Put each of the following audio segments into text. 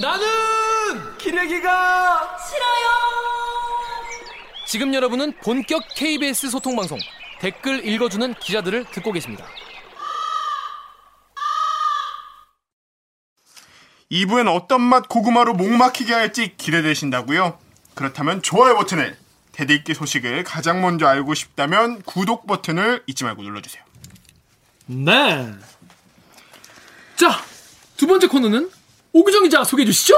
나는 기레기가 싫어요. 지금 여러분은 본격 KBS 소통 방송 댓글 읽어주는 기자들을 듣고 계십니다. 2부엔 어떤 맛 고구마로 목 막히게 할지 기대되신다고요? 그렇다면 좋아요 버튼을 대들기 소식을 가장 먼저 알고 싶다면 구독 버튼을 잊지 말고 눌러주세요. 네. 자, 두 번째 코너는 오규정 기자 소개해 주시죠.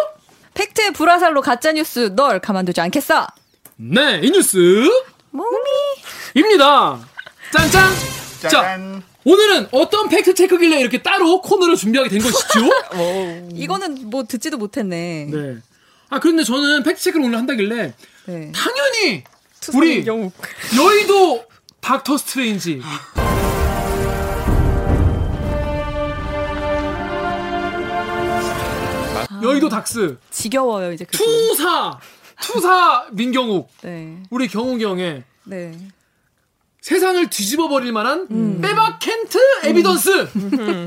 팩트 불화살로 가짜 뉴스 널 가만두지 않겠어. 네, 이 뉴스 몸이. 입니다. 짠짠. 자, 짠. 오늘은 어떤 팩트 체크길래 이렇게 따로 코너를 준비하게 된 것이죠? 이거는 뭐 듣지도 못했네. 네. 아, 그런데 저는 팩트 체크를 오늘 한다길래 네. 당연히 우리 영욱. 여의도 닥터 스트레인지 여의도 닥스 지겨워요 이제 그. 투사 투사 민경욱 네. 우리 경욱이 형의 네. 세상을 뒤집어 버릴 만한 음. 빼박켄트 에비던스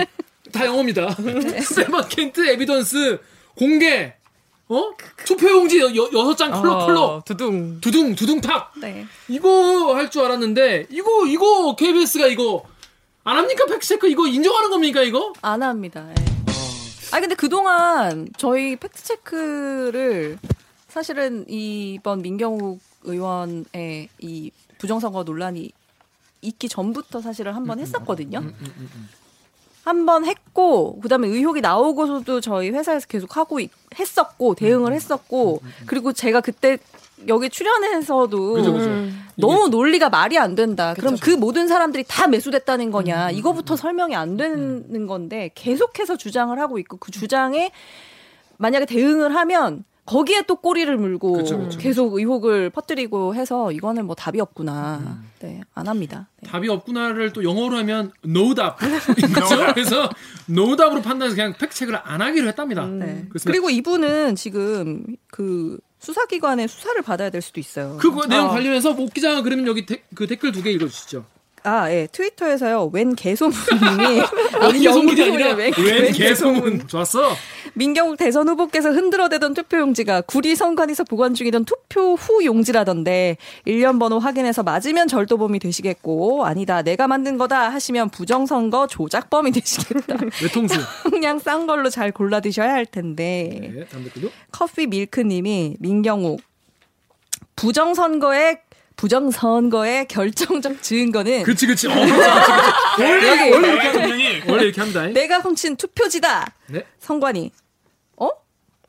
다 영어입니다 빼박켄트 에비던스 공개 어 투표용지 여, 여섯 장 컬러 컬러 두둥. 두둥 두둥 탁 네. 이거 할 줄 알았는데 이거 이거 KBS가 이거 안 합니까 팩트체크 이거 인정하는 겁니까 이거 안 합니다. 예. 아 근데 그동안 저희 팩트 체크를 사실은 이번 민경욱 의원의 이 부정선거 논란이 있기 전부터 사실은 한번 했었거든요. 한 번 했고 그다음에 의혹이 나오고서도 저희 회사에서 계속 하고 있- 했었고 대응을 했었고 그리고 제가 그때 여기 출연해서도 그죠 그죠. 너무 논리가 말이 안 된다. 그럼 그 모든 사람들이 다 매수됐다는 거냐. 이거부터 설명이 안 되는 건데 계속해서 주장을 하고 있고 그 주장에 만약에 대응을 하면 거기에 또 꼬리를 물고 그쵸, 그쵸. 계속 의혹을 퍼뜨리고 해서 이거는 뭐 답이 없구나. 네, 안 합니다. 네. 답이 없구나를 또 영어로 하면 no 거죠 그래서 no 답으로 판단해서 그냥 팩트체크를 안 하기로 했답니다 네. 그렇습니다. 그리고 이분은 지금 그 수사기관의 수사를 받아야 될 수도 있어요. 그 내용 어. 관련해서 목 기자 그러면 여기 데- 그 댓글 두 개 읽어주시죠 아, 예. 트위터에서요. 웬 개소문님이 웬 개소문이 아니라 웬- 웬웬 개소문 좋았어 민경욱 대선 후보께서 흔들어대던 투표 용지가 구리 선관위에서 보관 중이던 투표 후 용지라던데 1년 번호 확인해서 맞으면 절도범이 되시겠고 아니다 내가 만든 거다 하시면 부정선거 조작범이 되시겠다. 외통수 그냥 싼 걸로 잘 골라 드셔야 할 텐데. 네 다음 댓글요 커피 밀크 님이 민경욱 부정선거에 부정선거의 결정적 증거는 그치 그치 어, 그치, 그치, 그치. 원래. 원래 이렇게 분명히 원래 이렇게 합니다 내가 훔친 투표지다. 네 선관위. 어?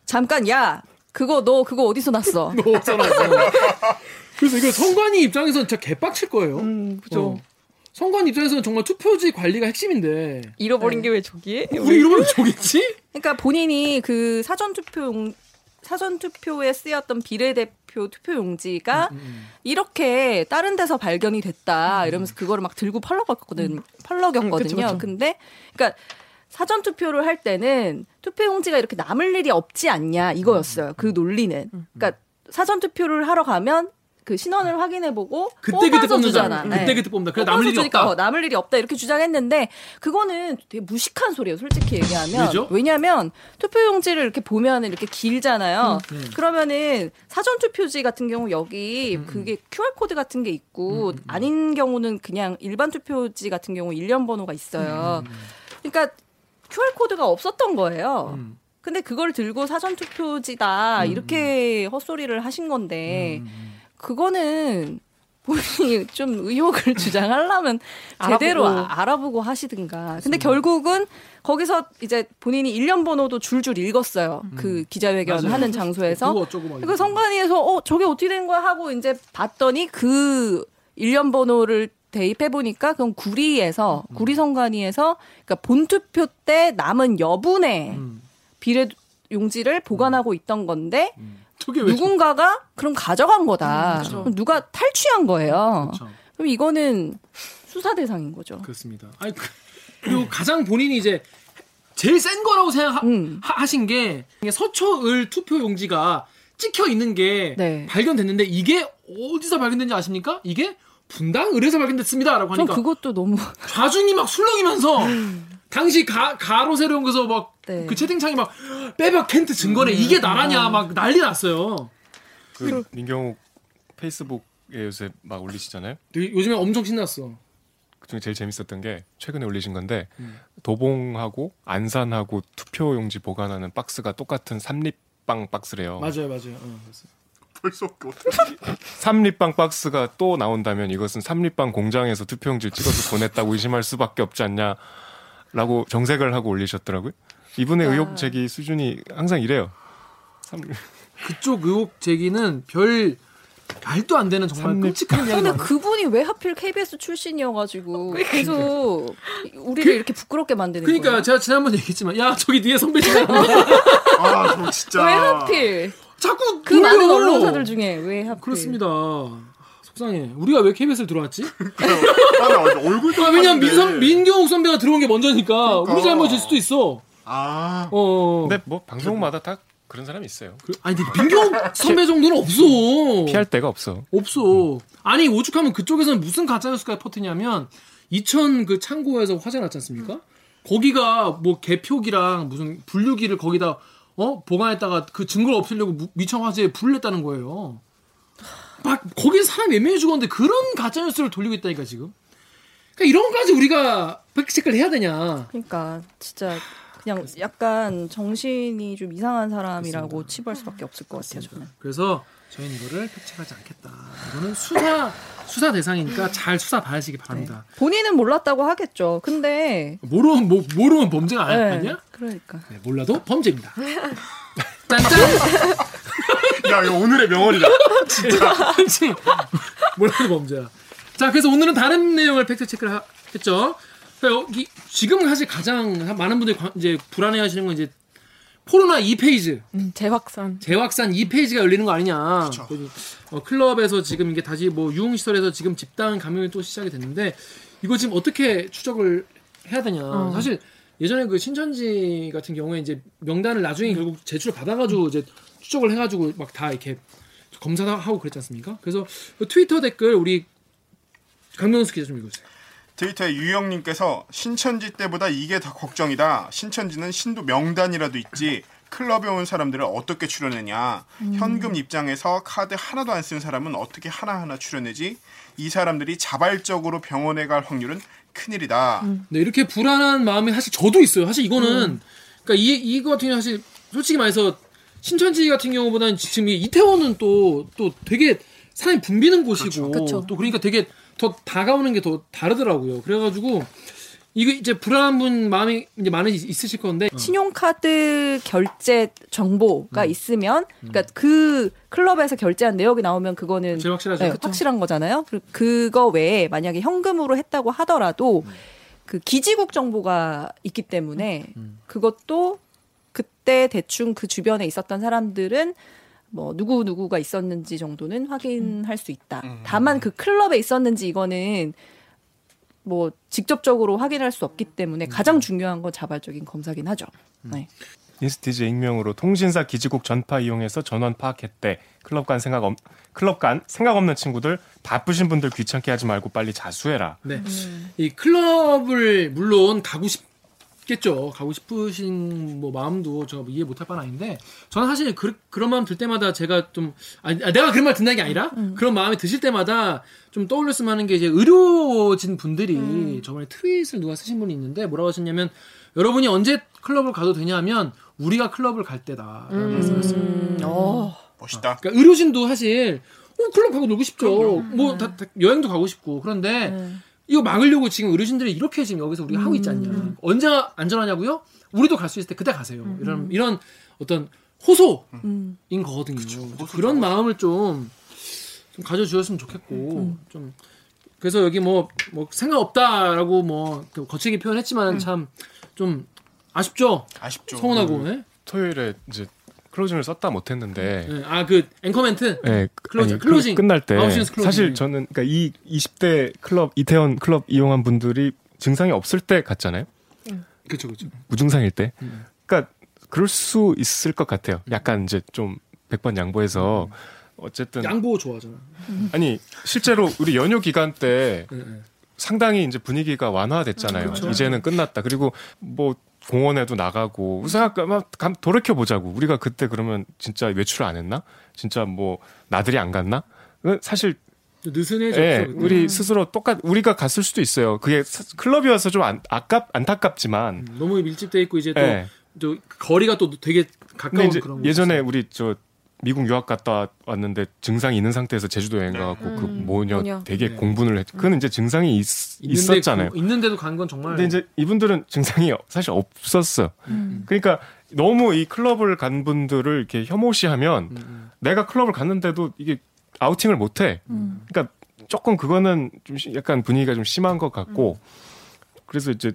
잠깐 야 그거 너 그거 어디서 났어? 뭐 없잖아. 그래서 이거 성관이 입장에서는 진짜 개빡칠 거예요. 음, 그죠. 어. 성관 입장에서는 정말 투표지 관리가 핵심인데 잃어버린 게왜 저기에? 우리 이러면 저겠지? 그러니까 본인이 그 사전 투표 사전 투표에 쓰였던 비례대표 투표 용지가 음, 이렇게 다른 데서 발견이 됐다 이러면서 그거를 막 들고 펄럭거든 펄럭였거든요. 그쵸, 그쵸. 근데 그러니까 사전 투표를 할 때는 투표 용지가 이렇게 남을 일이 없지 않냐 이거였어요. 그 논리는. 그러니까 사전 투표를 하러 가면 그 신원을 확인해보고 그때 그때 뽑아서 뽑는다. 주잖아. 그때 네. 그때 뽑는다. 그래 남을 일이 주니까 없다. 어, 남을 일이 없다 이렇게 주장했는데 그거는 되게 무식한 소리예요. 솔직히 얘기하면 왜죠? 왜냐하면 투표용지를 이렇게 보면 이렇게 길잖아요. 음. 그러면은 사전 투표지 같은 경우 여기 그게 QR 코드 같은 게 있고 아닌 경우는 그냥 일반 투표지 같은 경우 일련 번호가 있어요. 그러니까 QR 코드가 없었던 거예요. 음. 근데 그걸 들고 사전 투표지다 이렇게 헛소리를 하신 건데 음. 그거는 본인이 좀 의혹을 주장하려면 제대로 알아보고. 아- 알아보고 하시든가. 근데 결국은 거기서 이제 본인이 일련 번호도 줄줄 읽었어요. 그 기자회견 음. 맞아요. 하는 장소에서. 그 선관위에서 어 저게 어떻게 된 거야 하고 이제 봤더니 그 일련 번호를 대입해 보니까 그건 구리에서 음. 구리 선관위에서 그러니까 본투표 때 남은 여분의 음. 비례 용지를 보관하고 있던 건데 왜 누군가가 그럼 가져간 거다. 그럼 누가 탈취한 거예요. 그렇죠. 그럼 이거는 수사 대상인 거죠. 그렇습니다. 아니 그- 그리고 가장 본인이 이제 제일 센 거라고 생각하신 게 서초을 투표 용지가 찍혀 있는 게 네. 발견됐는데 이게 어디서 발견된지 아십니까? 이게 분당 을에서 발견됐습니다라고 전 하니까 그것도 너무 좌중이 막 술렁이면서 당시 가 가로 세로용에서 막 네. 그 채팅창이 막 빼박 켄트 증거래 이게 나라냐 막 난리 났어요. 그 민경욱 페이스북에 요새 막 올리시잖아요. 요- 요즘에 엄청 신났어. 그중에 제일 재밌었던 게 최근에 올리신 건데 도봉하고 안산하고 투표 용지 보관하는 박스가 똑같은 삼립빵 박스래요. 맞아요, 맞아요. 어. 벌써 삼립빵 박스가 또 나온다면 이것은 삼립빵 공장에서 투표용지를 찍어서 보냈다고 의심할 수밖에 없지 않냐 라고 정색을 하고 올리셨더라고요. 이분의 아. 의혹 제기 수준이 항상 이래요. 삼- 그쪽 의혹 제기는 별 말도 안 되는 정말 삼립- 끔찍한 이야기. 근데. 그분이 왜 하필 KBS 출신이어가지고 계속 우리를 이렇게 부끄럽게 만드는 그러니까 거예요? 제가 지난번 얘기했지만 야 저기 뒤에 선배지만 아, 저 진짜. 왜 하필 자꾸 그 많은. 언론사들 중에 왜 하필 그렇습니다. 속상해. 우리가 왜 KBS를 들어왔지? 아, 나 얼굴도 아, 왜냐면. 민성 민경욱 선배가 들어온 게 먼저니까 우리 그러니까. 잘못일 수도 있어. 아, 어. 근데 뭐 방송마다 다 그런 사람이 있어요. 그- 아니 근데 민경욱 선배 정도는 없어. 피할 데가 없어. 없어. 아니 오죽하면 그쪽에서는 무슨 가짜 뉴스가 퍼뜨냐면 이천 그 창고에서 화재 났지 않습니까? 거기가 뭐 개표기랑 무슨 분류기를 거기다 어 보관했다가 그 증거를 없애려고 무- 미청 화재에 불을 냈다는 거예요. 막 거기 사람 몇 명이 죽었는데 그런 가짜 뉴스를 돌리고 있다니까 지금. 그러니까 이런 것까지 우리가 체크를 해야 되냐? 그러니까 진짜 그냥 약간 정신이 좀 이상한 사람이라고 치부할 수밖에 없을 것 같아요 저는. 그래서 저희는 이거를 팩트 체크하지 않겠다. 이거는 수사 수사 대상이니까 잘 수사 봐주시기 바랍니다. 본인은 몰랐다고 하겠죠. 근데 모르면 뭐, 모르면 범죄가 아니- 네, 아니야? 그러니까 네, 몰라도 범죄입니다. 짠짠! 야, 이거 오늘의 명언이다. 그치? 몰라도 범죄야. 자, 그래서 오늘은 다른 내용을 팩트 체크를 하- 했죠. 자, 여기 지금 사실 가장 많은 분들이 관- 이제 불안해하시는 건 이제 코로나 2페이지 음, 재확산. 재확산 2페이지가 열리는 거 아니냐. 어, 클럽에서 지금 이게 다시 뭐 유흥시설에서 지금 집단 감염이 또 시작이 됐는데 이거 지금 어떻게 추적을 해야 되냐. 어. 사실 예전에 그 신천지 같은 경우에 이제 명단을 나중에 결국 제출 받아가지고 이제 추적을 해가지고 막 다 이렇게 검사하고 그랬지 않습니까? 그래서 그 트위터 댓글 우리 강명수 기자 좀 읽어주세요. 트위터에 유영님께서 신천지 때보다 이게 더 걱정이다. 신천지는 신도 명단이라도 있지. 클럽에 온 사람들을 어떻게 출연했냐. 현금 입장에서 카드 하나도 안 쓴 사람은 어떻게 하나하나 출연해지. 이 사람들이 자발적으로 병원에 갈 확률은 큰일이다. 네, 이렇게 불안한 마음이 사실 저도 있어요. 사실 이거는 그러니까 이 이거 같은 경우 사실 솔직히 말해서 신천지 같은 경우보다는 지금 이 이태원은 또 또 되게 사람이 붐비는 곳이고 그렇죠. 또 그러니까 되게 더 다가오는 게 더 다르더라고요. 그래가지고 이거 이제 불안한 분 마음이 이제 많이 있- 있으실 건데 신용카드 결제 정보가 음. 있으면 그러니까 그 클럽에서 결제한 내역이 나오면 그거는. 네, 그쵸? 확실한 거잖아요. 그리고 그거 외에 만약에 현금으로 했다고 하더라도 음. 그 기지국 정보가 있기 때문에 그것도 그때 대충 그 주변에 있었던 사람들은 뭐 누구 누구가 있었는지 정도는 확인할 수 있다. 다만 그 클럽에 있었는지 이거는 뭐 직접적으로 확인할 수 없기 때문에 가장 중요한 건 자발적인 검사긴 하죠. 네. 인스티즈 익명으로 통신사 기지국 전파 이용해서 전원 파악했대. 클럽 간 생각 없 클럽 간 생각 없는 친구들 바쁘신 분들 귀찮게 하지 말고 빨리 자수해라. 네. 이 클럽을 물론 가고 싶 겠죠. 가고 싶으신 뭐 마음도 제가 뭐 이해 못할 바는 아닌데 저는 사실 그, 런 마음 들 때마다 제가 좀 아니, 아, 내가 그런 말 든다는 게 아니라 그런 마음이 드실 때마다 좀 떠올렸으면 하는 게 이제 의료진 분들이 저번에 트윗을 누가 쓰신 분이 있는데 뭐라고 하셨냐면 여러분이 언제 클럽을 가도 되냐면 우리가 클럽을 갈 때다라는. 음, 어. 멋있다. 그러니까 의료진도 사실 어, 클럽 가고 놀고 싶죠. 뭐 다, 다 여행도 가고 싶고 그런데 이거 막으려고 지금 의료진들이 이렇게 지금 여기서 우리가 하고 있지 않냐. 언제 안전하냐고요? 우리도 갈 수 있을 때 그때 가세요. 이런 이런 어떤 호소인 음. 거거든요. 그런 마음을 좀, 좀 가져주셨으면 좋겠고 좀 그래서 여기 뭐, 뭐 생각 없다라고 뭐그 거칠게 표현했지만 참 좀 아쉽죠. 아쉽죠. 서운하고. 예? 토요일에 이제 closing을 썼다 못했는데 예. 아그 앵커멘트. 네, closing, 아니, closing. 끝날 때. 사실 저는 그러니까 이 20대 클럽 이태원 클럽 이용한 분들이 증상이 없을 때 갔잖아요. 그렇죠, 그렇죠. 무증상일 때. 음. 그러니까 그럴 수 있을 것 같아요. 약간 이제 좀 100번 양보해서 어쨌든 양보 좋아하잖아. 아니 실제로 우리 연휴 기간 때 예, 예. 상당히 이제 분위기가 완화됐잖아요. 그렇죠. 이제는 끝났다. 그리고 뭐 공원에도 나가고 생각 돌이켜 보자고. 우리가 그때 그러면 진짜 외출 안 했나? 진짜 뭐 나들이 안 갔나? 그 사실 느슨해졌죠. 예. 우리 스스로 똑같 우리가 갔을 수도 있어요. 그게 사- 클럽이어서 좀 안, 아깝 안타깝지만 너무 밀집돼 있고 이제 또, 예. 또 거리가 또 되게 가까운 그런 거 예전에. 우리 저 미국 유학 갔다 왔는데 증상이 있는 상태에서 제주도 여행 가고 그 모녀 모녀. 되게 네. 공분을 했. 그건 이제 증상이 있, 있는데 있었잖아요. 그- 있는데도 간 건 정말 근데 이제 이분들은 증상이 사실 없었어. 그러니까 너무 이 클럽을 간 분들을 이렇게 혐오시하면 음, 내가 클럽을 갔는데도 이게 아우팅을 못 해. 그러니까 조금 그거는 좀 시- 약간 분위기가 좀 심한 것 같고 그래서 이제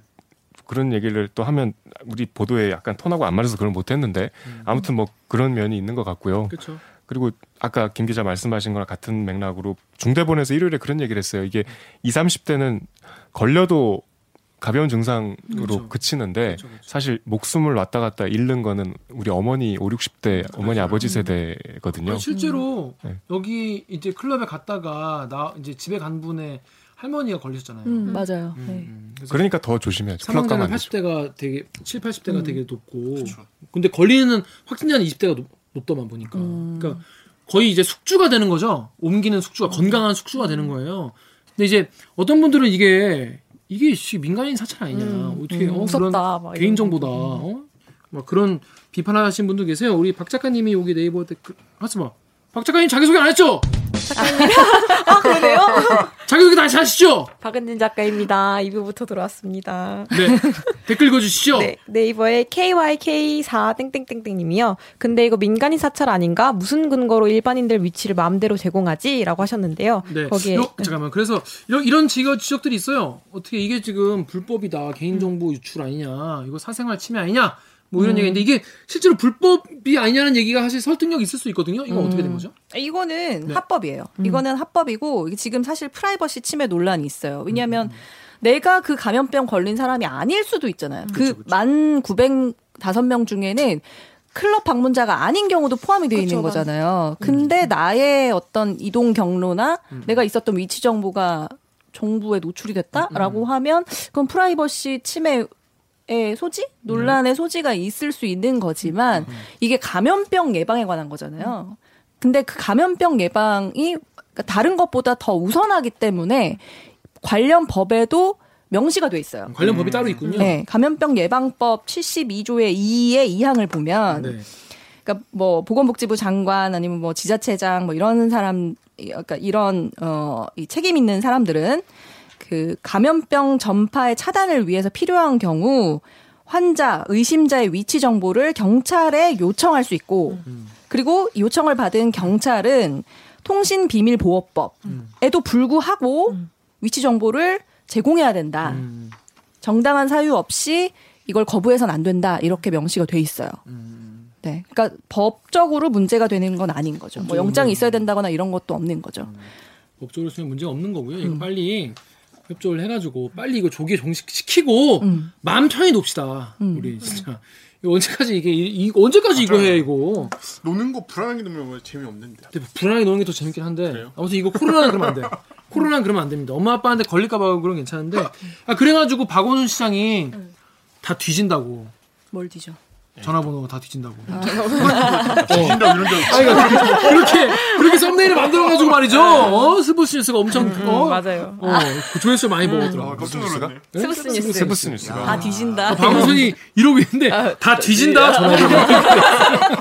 그런 얘기를 또 하면 우리 보도에 약간 톤하고 안 맞아서 그걸 못 했는데 아무튼 뭐 그런 면이 있는 것 같고요. 그렇죠. 그리고 아까 김 기자 말씀하신 거랑 같은 맥락으로 중대본에서 일요일에 그런 얘기를 했어요. 이게 20, 30대는 걸려도 가벼운 증상으로 그렇죠. 그치는데 그렇죠, 그렇죠. 사실 목숨을 왔다 갔다 잃는 거는 우리 어머니 5, 60대 어머니 아버지 세대거든요. 아니, 실제로 네. 여기 이제 클럽에 갔다가 나 이제 집에 간 분의 할머니가 걸리셨잖아요. 음, 맞아요. 음, 네. 음. 그래서 그러니까 더 조심해야죠. 사망자는 가면 안 되죠. 80대가 되게 7, 80대가 음. 되게 높고 그렇죠. 근데 걸리는 확진자는 20대가 높, 높더만 보니까 음. 그러니까 거의 이제 숙주가 되는 거죠. 옮기는 숙주가 건강한 숙주가 되는 거예요. 근데 이제 어떤 분들은 이게 이게 씨, 민간인 사찰 아니냐 음, 어떻게 음, 어, 무섭다, 그런 개인 정보다 거. 어? 막 그런 비판하신 분도 계세요. 우리 박 작가님이 여기 네이버 댓글 하지 마. 박 작가님 자기 소개 안 했죠? 아, 그러네요? 소개 다시 하시죠. 박은진 작가입니다. 2부부터 들어왔습니다. 네 댓글 읽어주시죠. 네, 네이버에 KYK4 땡땡땡땡님이요. 근데 이거 민간인 사찰 아닌가? 무슨 근거로 일반인들 위치를 마음대로 제공하지?라고 하셨는데요. 네. 거기에 요- 잠깐만. 그래서 이런 이런 지적 지적들이 있어요. 어떻게 이게 지금 불법이다. 개인 정보 유출 아니냐. 이거 사생활 침해 아니냐. 뭐 이런 얘기인데 이게 실제로 불법이 아니냐는 얘기가 사실 설득력 이 있을 수 있거든요. 이건 어떻게 된 거죠? 이거는 네. 합법이에요. 음. 이거는 합법이고 지금 사실 프라이버시 침해 논란이 있어요. 음, 왜냐하면 내가 그 감염병 걸린 사람이 아닐 수도 있잖아요. 그만 905명 중에는 클럽 방문자가 아닌 경우도 포함이 되어 있는 거잖아요. 근데 나의 어떤 이동 경로나 음. 내가 있었던 위치 정보가 정부에 노출이 됐다라고 하면 그건 프라이버시 침해 의 소지 논란의 소지가 있을 수 있는 거지만 이게 감염병 예방에 관한 거잖아요. 근데 그 감염병 예방이 그러니까 다른 것보다 더 우선하기 때문에 관련 법에도 명시가 돼 있어요. 관련 법이 따로 있군요. 네, 감염병 예방법 72조의 2의 2항을 보면 네. 그러니까 뭐 보건복지부 장관 아니면 뭐 지자체장 뭐 이런 사람 그러니까 이런 어이 책임 있는 사람들은 그 감염병 전파의 차단을 위해서 필요한 경우 환자, 의심자의 위치 정보를 경찰에 요청할 수 있고 그리고 요청을 받은 경찰은 통신 비밀 보호법에도 불구하고 위치 정보를 제공해야 된다. 음, 정당한 사유 없이 이걸 거부해서는 안 된다. 이렇게 명시가 돼 있어요. 음. 네. 그러니까 법적으로 문제가 되는 건 아닌 거죠. 뭐 영장이 있어야 된다거나 이런 것도 없는 거죠. 법적으로 쓰면 문제가 없는 거고요. 음. 이거 빨리 협조를 해가지고 빨리 이거 조기에 종식시키고 음. 마음 편히 놉시다. 우리 진짜 이거 언제까지 이게 이, 이- 언제까지 이거 해 이거. 노는 거 불안하게 놓으면 뭐 재미없는데. 근데 불안하게 노는 게 더 재밌긴 한데 그래요? 아무튼 이거 코로나는 그러면 안 돼. 코로나는 그러면 안 됩니다. 엄마 아빠한테 걸릴까 봐 그런 괜찮은데 아 그래가지고 박원순 시장이 다 뒤진다고 뭘 뒤져? 전화번호 다 뒤진다고. 뒤진다 이런 적 아니 그러니까 그렇게 그렇게 썸네일을 만들어가지고 말이죠. 어 스브스 뉴스가 엄청 어, 맞아요. 어, 그 조회수 많이 먹었더라고. 아, 깜짝 놀랐네. 스브스 뉴스. 스브스 뉴스가 다 뒤진다. 아, 박원순이 이러고 있는데 다 뒤진다 전화번호.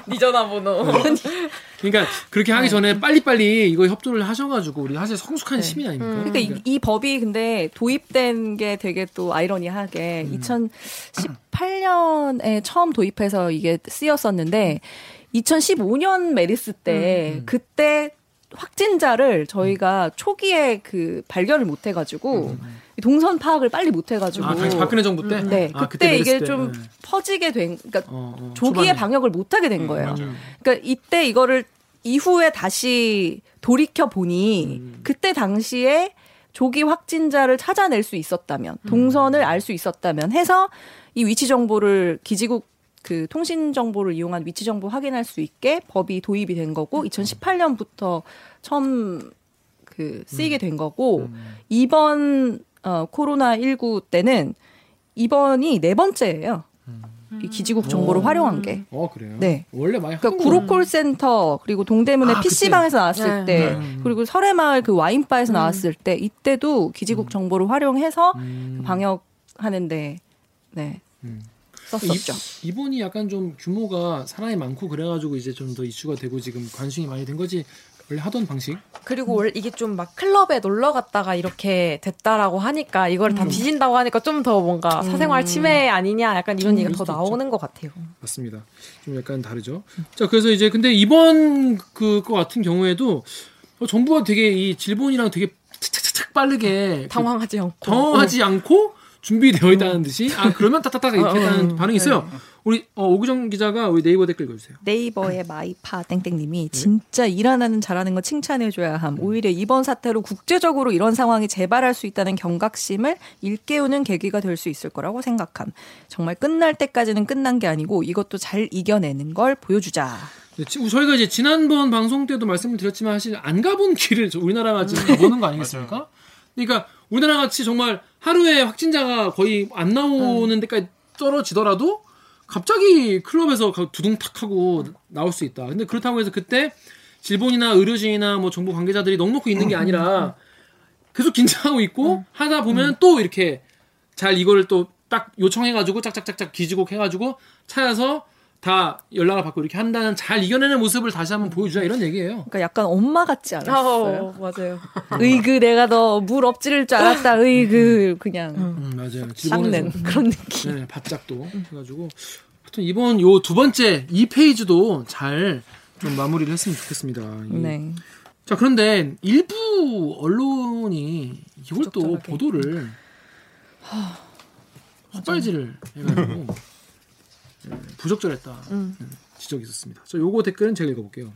니 전화번호. 그러니까 그렇게 하기 전에 빨리빨리 이거 협조를 하셔가지고 우리 사실 성숙한 시민 아닙니까? 그러니까 이, 이 법이 근데 도입된 게 되게 또 아이러니하게 2018년에 처음 도입해서 이게 쓰였었는데 2015년 메르스 때 그때 확진자를 저희가 초기에 그 발견을 못 해가지고 동선 파악을 빨리 못 해가지고 아 박근혜 정부 때. 네 아, 그때, 이게 메르스 때. 좀 네. 퍼지게 된 그러니까 어, 어, 조기에 초반에. 방역을 못 하게 된 거예요. 맞아요. 그러니까 이때 이거를 이후에 다시 돌이켜 보니 음. 그때 당시에 조기 확진자를 찾아낼 수 있었다면 음. 동선을 알 수 있었다면 해서 이 위치 정보를 기지국 그 통신 정보를 이용한 위치 정보 확인할 수 있게 법이 도입이 된 거고 2018년부터 처음 그 쓰이게 된 거고 이번 어, 코로나 19 때는 이번이 네 번째예요. 이 기지국 정보를 오. 활용한 게. 어 그래요. 네. 원래 많이 그러니까 하는 구로콜 센터 그리고 동대문의 아, PC방에서 나왔을 네. 때 네. 그리고 설해마을 그 와인바에서 나왔을 때 이때도 기지국 정보를 활용해서 음. 방역 하는데 네 음. 썼었죠. 이, 이번이 약간 좀 규모가 사람이 많고 그래가지고 이제 좀 더 이슈가 되고 지금 관심이 많이 된 거지 원래 하던 방식. 그리고 원래 이게 좀 막 클럽에 놀러 갔다가 이렇게 됐다라고 하니까 이걸 다 뒤진다고 하니까 좀 더 뭔가 사생활 침해 아니냐 약간 이런 얘기가 더 나오는 것 같아요. 맞습니다. 좀 약간 다르죠. 자, 그래서 이제 근데 이번 그거 같은 경우에도 어, 정부가 되게 이 질본이랑 되게 착착착 빠르게 그 당황하지 않고. 당황하지 않고 준비되어 있다는 듯이 아 그러면 따따따 이렇게 어, 어, 하는 어. 반응이 있어요. 우리 어, 오규정 기자가 우리 네이버 댓글 읽어주세요. 네이버의 마이파 땡땡님이 진짜 일 하나는 잘하는 거 칭찬해줘야 함. 오히려 이번 사태로 국제적으로 이런 상황이 재발할 수 있다는 경각심을 일깨우는 계기가 될 수 있을 거라고 생각함. 정말 끝날 때까지는 끝난 게 아니고 이것도 잘 이겨내는 걸 보여주자. 네, 지- 저희가 이제 지난번 방송 때도 말씀을 드렸지만 사실 안 가본 길을 저 우리나라가 지금 가보는 거 아니겠습니까? 그러니까 우리나라 같이 정말 하루에 확진자가 거의 안 나오는 데까지 떨어지더라도 갑자기 클럽에서 가- 두둥탁 하고 나올 수 있다. 근데 그렇다고 해서 그때 질본이나 의료진이나 뭐 정부 관계자들이 넉넉히 있는 게 아니라 계속 긴장하고 있고 하다 보면 또 이렇게 잘 이거를 또 딱 요청해가지고 짝짝짝짝 기지국 해가지고 찾아서 다 연락을 받고 이렇게 한다는 잘 이겨내는 모습을 다시 한번 보여주자 이런 얘기예요. 그러니까 약간 엄마 같지 않았어요? 어, 맞아요. 으이그 내가 너 물 엎지를 줄 알았다. 으이그 그냥 음, 맞아요. 닦는 일본에서 그런 느낌. 네, 바짝도 해가지고 하여튼 이번 요 두 번째 이 페이지도 잘 좀 마무리를 했으면 좋겠습니다. 이- 네. 자 그런데 일부 언론이 이걸 또 부적절하게. 보도를 헛발질을 해가지고 예, 부적절했다 음. 예, 지적이 있었습니다. 저 요거 댓글은 제가 읽어볼게요.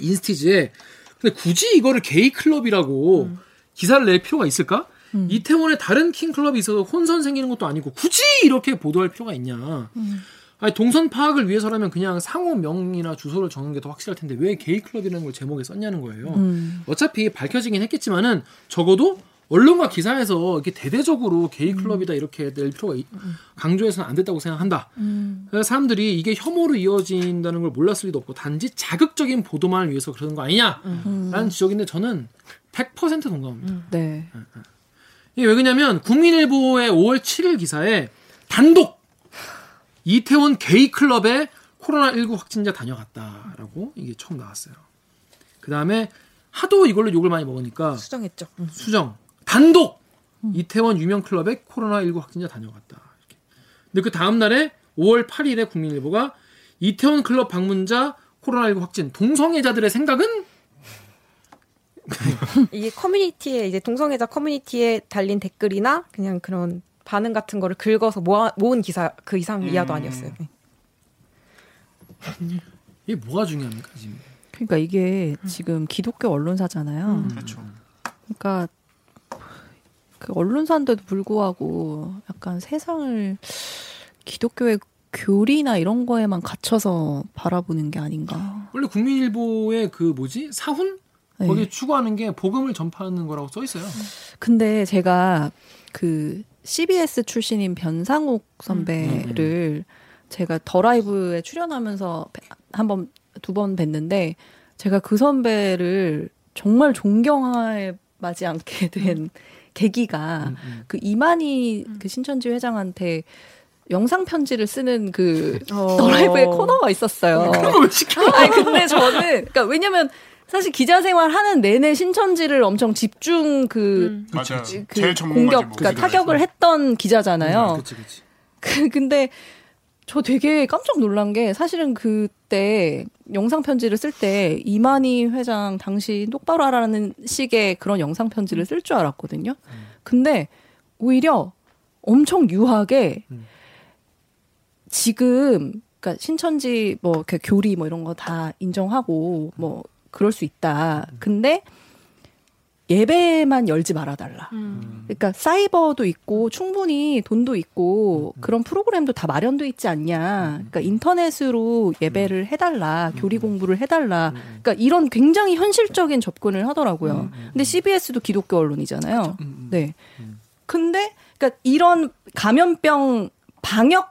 인스티즈에 근데 굳이 이거를 게이 클럽이라고 음. 기사를 낼 필요가 있을까? 이태원에 다른 킹 클럽이 있어서 혼선 생기는 것도 아니고 굳이 이렇게 보도할 필요가 있냐? 아니 동선 파악을 위해서라면 그냥 상호 명이나 주소를 적는 게 더 확실할 텐데 왜 게이 클럽이라는 걸 제목에 썼냐는 거예요. 음. 어차피 밝혀지긴 했겠지만은 적어도 언론과 기사에서 이렇게 대대적으로 게이 클럽이다 이렇게 낼 필요가 있- 강조해서는 안 됐다고 생각한다. 음. 사람들이 이게 혐오로 이어진다는 걸 몰랐을 리도 없고 단지 자극적인 보도만을 위해서 그러는 거 아니냐라는 지적인데 저는 100% 동감합니다. 네. 이게 왜 그러냐면 국민일보의 5월 7일 기사에 단독 이태원 게이 클럽에 코로나19 확진자 다녀갔다라고 이게 처음 나왔어요. 그 다음에 하도 이걸로 욕을 많이 먹으니까 수정했죠. 수정 단독 이태원 유명 클럽에 코로나19 확진자 다녀갔다. 이렇게. 근데 그 다음 날에 5월 8일에 국민일보가 이태원 클럽 방문자 코로나19 확진 동성애자들의 생각은 이게 커뮤니티에 이제 동성애자 커뮤니티에 달린 댓글이나 그냥 그런 반응 같은 거를 긁어서 모아, 모은 기사 그 이상 이하도 아니었어요. 네. 이게 뭐가 중요합니까 지금? 그러니까 이게 지금 기독교 언론사잖아요. 그렇죠. 그러니까 그 언론사인데도 불구하고 약간 세상을 기독교의 교리나 이런 거에만 갇혀서 바라보는 게 아닌가. 원래 국민일보의 그 뭐지 사훈 네. 거기에 추구하는 게 복음을 전파하는 거라고 써 있어요. 근데 제가 그 CBS 출신인 변상욱 선배를 제가 더 라이브에 출연하면서 한 번, 두 번 뵀는데 제가 그 선배를 정말 존경해 마지 않게 된 계기가 음, 음. 그 이만희 그 신천지 회장한테 영상 편지를 쓰는 그 어. 더 라이브의 코너가 있었어요. 그런 거왜 시켜? 아니 근데 저는 그러니까 왜냐면 사실 기자 생활 하는 내내 신천지를 엄청 집중 그, 음. 그 전문가지 공격, 뭐. 그러니까 타격을 했던 기자잖아요. 그렇지, 그렇지. 그, 근데 저 되게 깜짝 놀란 게 사실은 그때 영상 편지를 쓸 때 이만희 회장 당시 똑바로 하라는 식의 그런 영상 편지를 쓸 줄 알았거든요. 근데 오히려 엄청 유하게 음. 지금 그러니까 신천지 뭐 이렇게 교리 뭐 이런 거 다 인정하고 뭐 그럴 수 있다. 근데 예배만 열지 말아달라. 음. 그러니까 사이버도 있고 충분히 돈도 있고 그런 프로그램도 다 마련돼 있지 않냐. 그러니까 인터넷으로 예배를 해달라, 교리 공부를 해달라. 그러니까 이런 굉장히 현실적인 접근을 하더라고요. 근데 CBS도 기독교 언론이잖아요. 음, 음. 네. 근데 그러니까 이런 감염병 방역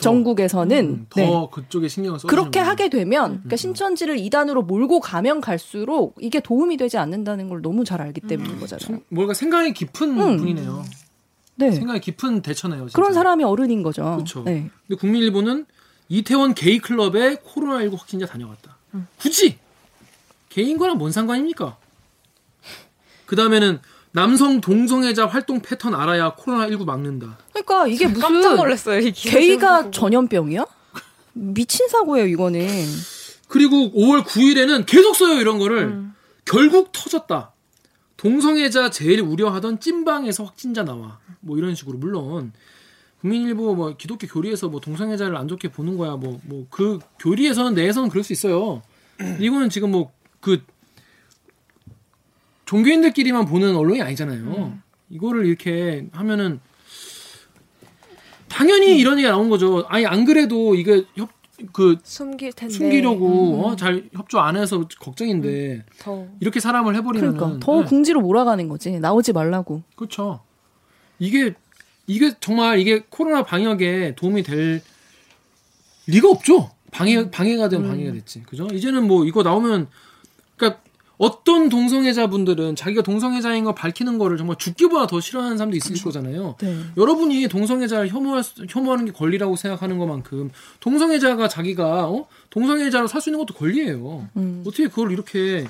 전국에서는 음, 더 네. 그쪽에 신경을 써. 그렇게 하게 되면 음. 그러니까 신천지를 이단으로 몰고 가면 갈수록 이게 도움이 되지 않는다는 걸 너무 잘 알기 음. 때문인 거잖아요. 뭔가 생각이 깊은 음. 분이네요. 네. 생각이 깊은 대처네요. 진짜. 그런 사람이 어른인 거죠. 그쵸. 네. 근데 국민일보는 이태원 게이 클럽에 코로나19 확진자 다녀갔다. 음. 굳이 개인 거랑 뭔 상관입니까? 그 다음에는 남성 동성애자 활동 패턴 알아야 코로나19 막는다. 그러니까 이게 깜짝 무슨 놀랐어요. 이 게이가 보고. 전염병이야? 미친 사고예요, 이거는. 그리고 5월 9일에는 계속 써요 이런 거를 음. 결국 터졌다. 동성애자 제일 우려하던 찐방에서 확진자 나와. 뭐 이런 식으로 물론 국민일보 뭐 기독교 교리에서 뭐 동성애자를 안 좋게 보는 거야. 뭐 뭐 그 교리에서는 내에서는 그럴 수 있어요. 이거는 지금 뭐그 종교인들끼리만 보는 언론이 아니잖아요. 이거를 이렇게 하면은 당연히 이런 얘기가 나온 거죠. 아니 안 그래도 이게 협 그 숨길 텐데. 숨기려고 어, 잘 협조 안 해서 걱정인데 더. 이렇게 사람을 해버리면 그러니까 더 궁지로 몰아가는 거지. 나오지 말라고. 그렇죠. 이게 이게 정말 이게 코로나 방역에 도움이 될 리가 없죠. 방해 방해가 되면 방해가 됐지. 그죠? 이제는 뭐 이거 나오면 그러니까 어떤 동성애자분들은 자기가 동성애자인 거 밝히는 거를 정말 죽기보다 더 싫어하는 사람도 있을 거잖아요. 네. 여러분이 동성애자를 혐오할, 수- 혐오하는 게 권리라고 생각하는 것만큼 동성애자가 자기가 어? 동성애자로 살 수 있는 것도 권리예요. 음. 어떻게 그걸 이렇게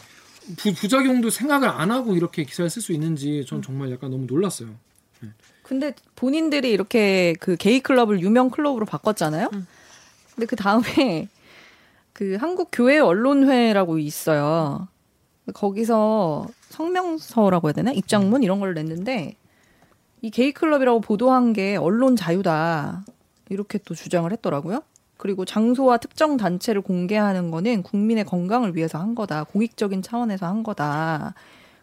부, 부작용도 생각을 안 하고 이렇게 기사를 쓸 수 있는지 전 정말 약간 너무 놀랐어요. 근데 본인들이 이렇게 그 게이 클럽을 유명 클럽으로 바꿨잖아요. 근데 그 다음에 그 한국 교회 언론회라고 있어요. 거기서 성명서라고 해야 되나 입장문 이런 걸 냈는데 이 게이 클럽이라고 보도한 게 언론 자유다 이렇게 또 주장을 했더라고요. 그리고 장소와 특정 단체를 공개하는 거는 국민의 건강을 위해서 한 거다. 공익적인 차원에서 한 거다.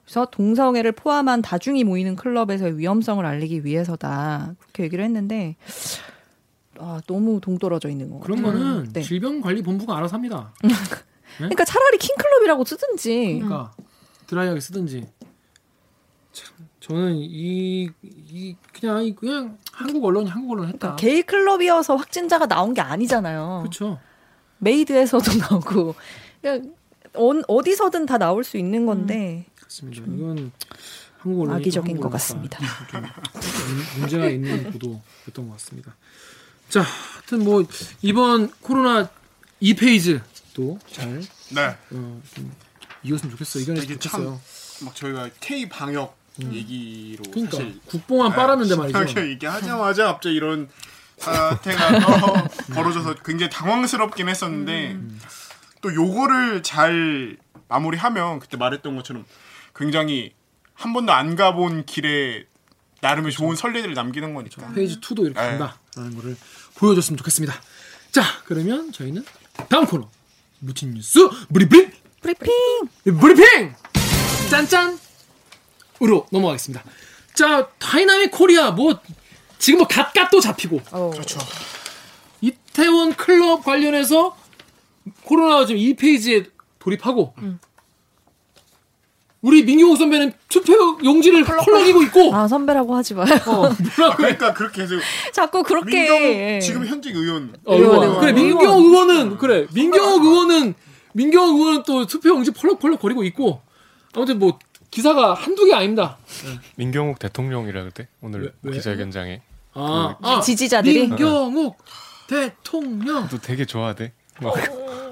그래서 동성애를 포함한 다중이 모이는 클럽에서의 위험성을 알리기 위해서다. 그렇게 얘기를 했는데 아, 너무 동떨어져 있는 거. 그런 거는 네. 질병관리본부가 알아서 합니다. 그러니까 차라리 킹클럽이라고 쓰든지. 그러니까 드라이하게 쓰든지. 참, 저는 이, 이 그냥 이 그냥 한국 언론이 한국 언론 했다. 그러니까 게이 클럽이어서 확진자가 나온 게 아니잖아요. 그렇죠. 메이드에서도 나오고 그냥 어, 어디서든 다 나올 수 있는 건데 그렇습니다. 이건 한국 언론이 악의적인 한국 것 같습니다. 좀 문- 문제가 있는 보도였던 것 같습니다. 자, 하여튼 뭐 이번 코로나 2 phase도 잘 네. 어, 좀 이었으면 좋겠어. 이겨냈으면 좋겠어요. 막 저희가 K 방역 얘기로 그러니까 사실 국뽕만 빨았는데 말이죠. 이렇게 얘기하자마자 갑자기 이런 사태가 또 벌어져서 굉장히 당황스럽긴 했었는데 음. 또 요거를 잘 마무리하면 그때 말했던 것처럼 굉장히 한 번도 안 가본 길에 나름의 좋은 선례들을 남기는 거니까. phase 2도 이렇게 네. 간다라는 거를 보여줬으면 좋겠습니다. 자, 그러면 저희는 다음 코너 무친 뉴스. 브리핑. 브리핑. 브리핑! 짠짠! 으로 넘어가겠습니다. 자, dynamic Korea 뭐 지금 뭐 갓갓 또 잡히고. 그렇죠. 이태원 클럽 관련해서 코로나 지금 2 phase에 돌입하고 우리 민경욱 선배는 투표 용지를 펄럭이고 있고 아 선배라고 하지 마요. 어, 아, 뭐라고 그러니까 그렇게 해서 자꾸 그렇게 민경 지금 현직 의원 어, 의원, 의원. 그래. 민경욱 의원은 그래 민경욱 의원은 민경욱 의원은 또 투표 용지 펄럭펄럭 거리고 있고 아무튼 뭐 기사가 한두 개 아닙니다. 민경욱 대통령이라 그때 오늘 왜- 왜? 기자회견장에 아, 그 아 지지자들이 민경욱 대통령 또 되게 좋아하대. 막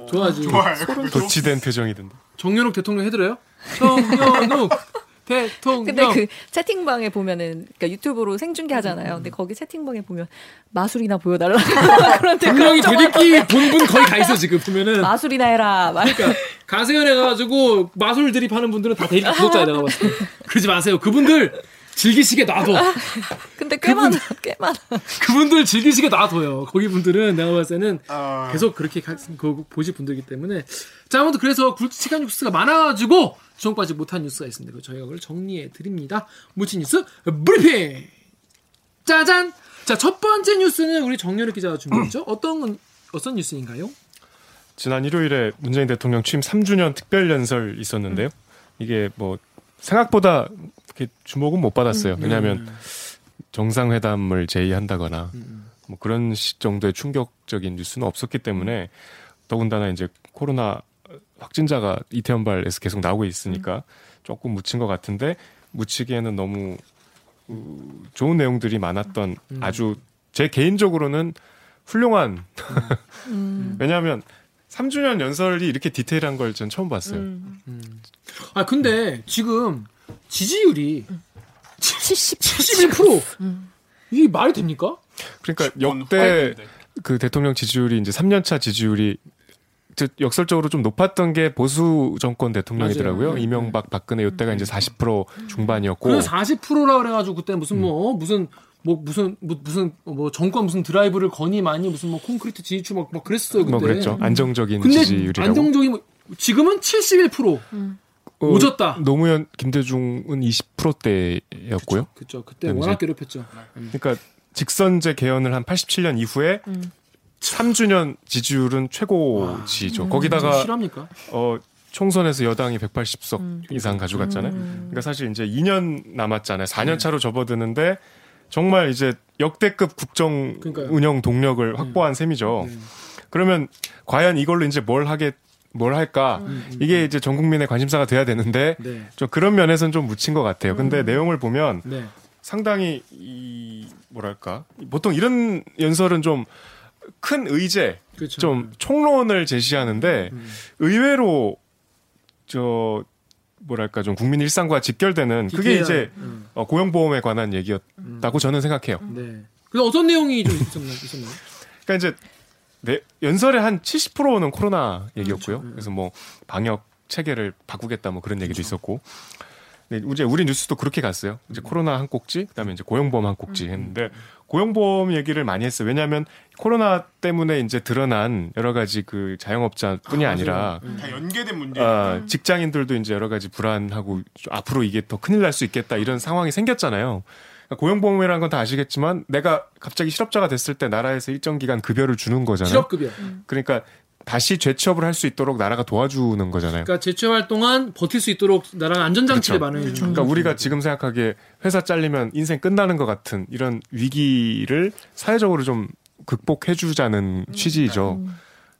좋아하지. 좋아요. 도치된 표정이던데. 정연욱 대통령 해드려요? 정연욱 대통령. 근데 그 채팅방에 보면은 그러니까 유튜브로 생중계 하잖아요. 근데 거기 채팅방에 보면 마술이나 보여달라 그런 분명히 대들기 본분 거의 가 있어 지금 보면은. 마술이나 해라. 말. 그러니까 가세연에 가가지고 마술 드립하는 분들은 다 대리 구독자야 내가 봤을 때. 그러지 마세요. 그분들 즐기시게 놔둬. 근데 꽤 많아, 꽤 많아. 그분들 즐기시게 놔둬요. 거기 분들은 내가 봤을 때는 아, 계속 그렇게 가- 그 보실 분들이기 때문에 자 아무튼 그래서 굵직한 뉴스가 많아가지고 주목받지 못한 뉴스가 있습니다. 그래서 저희가 그걸 정리해 드립니다. 무친 뉴스 브리핑 짜잔 자 첫 번째 뉴스는 우리 정렬의 기자가 준비했죠. 어떤 건 어떤 뉴스인가요? 지난 일요일에 문재인 대통령 취임 3주년 특별 연설 있었는데요. 이게 뭐 생각보다 주목은 못 받았어요. 왜냐하면 정상회담을 제의한다거나 음. 뭐 그런 시 정도의 충격적인 뉴스는 없었기 때문에 더군다나 이제 코로나 확진자가 이태원발에서 계속 나오고 있으니까 조금 묻힌 것 같은데 묻히기에는 너무 어, 좋은 내용들이 많았던 음. 아주 제 개인적으로는 훌륭한 음. 왜냐하면 3주년 연설이 이렇게 디테일한 걸 전 처음 봤어요. 음. 음. 아 근데 지금 지지율이 70. 71% 이게 말이 됩니까? 그러니까 원 역대. 그 대통령 지지율이 이제 3년차 지지율이 즉 역설적으로 좀 높았던 게 보수 정권 대통령이더라고요. 맞아요. 네. 이명박, 박근혜 이때가 이제 40% 중반이었고 그래서 40%라 그래가지고 그때 무슨 뭐 어, 무슨 뭐 무슨 뭐 무슨 뭐 정권 무슨 드라이브를 거니 많이 무슨 뭐 콘크리트 지지율 막, 막 그랬어요 그때. 뭐 그랬죠. 안정적인 지지율이라고. 안정적인 뭐- 지금은 71% 어, 오졌다. 노무현, 김대중은 20%대였고요. 그렇죠. 그때 워낙 괴롭혔죠. 음. 그러니까 직선제 개헌을 한 87년 이후에 음. 3주년 지지율은 최고지죠. 거기다가 실합니까? 어 총선에서 여당이 180석 음. 이상 가져갔잖아요. 그러니까 사실 이제 2년 남았잖아요. 4년 차로 접어드는데 정말 이제 역대급 국정 그러니까요. 운영 동력을 확보한 셈이죠. 네. 그러면 과연 이걸로 이제 뭘 하게 뭘 할까? 음, 음. 이게 이제 전 국민의 관심사가 돼야 되는데 네. 좀 그런 면에서는 좀 묻힌 것 같아요. 근데 내용을 보면 네. 상당히 이 뭐랄까 보통 이런 연설은 좀 큰 의제, 그렇죠. 좀 총론을 제시하는데 음. 의외로 저 뭐랄까 좀 국민 일상과 직결되는 그게 디테일한, 이제 음. 어, 고용보험에 관한 얘기였다고 저는 생각해요. 네. 그래서 어떤 내용이 좀 있었나요? 있었나요? 그러니까 이제 내 연설의 한 70%는 코로나 얘기였고요. 그렇죠. 그래서 뭐 방역 체계를 바꾸겠다 뭐 그런 얘기도 있었고. 네, 이제 우리 뉴스도 그렇게 갔어요. 이제 코로나 한 꼭지, 그다음에 이제 고용보험 한 꼭지 했는데 고용보험 얘기를 많이 했어요. 왜냐하면 코로나 때문에 이제 드러난 여러 가지 그 자영업자뿐이 아. 음. 다 연계된 문제예요. 아, 직장인들도 이제 여러 가지 불안하고 좀 앞으로 이게 더 큰일 날 수 있겠다 이런 상황이 생겼잖아요. 그러니까 고용보험이라는 건 다 아시겠지만 내가 갑자기 실업자가 됐을 때 나라에서 일정 기간 급여를 주는 거잖아요. 실업급여. 그러니까 다시 재취업을 할 수 있도록 나라가 도와주는 거잖아요. 그러니까 재취업할 동안 버틸 수 있도록 나라가 안전장치를 그렇죠. 마련해 주는 그러니까 우리가 지금 생각하기에 회사 잘리면 인생 끝나는 것 같은 이런 위기를 사회적으로 좀 극복해 주자는 취지이죠.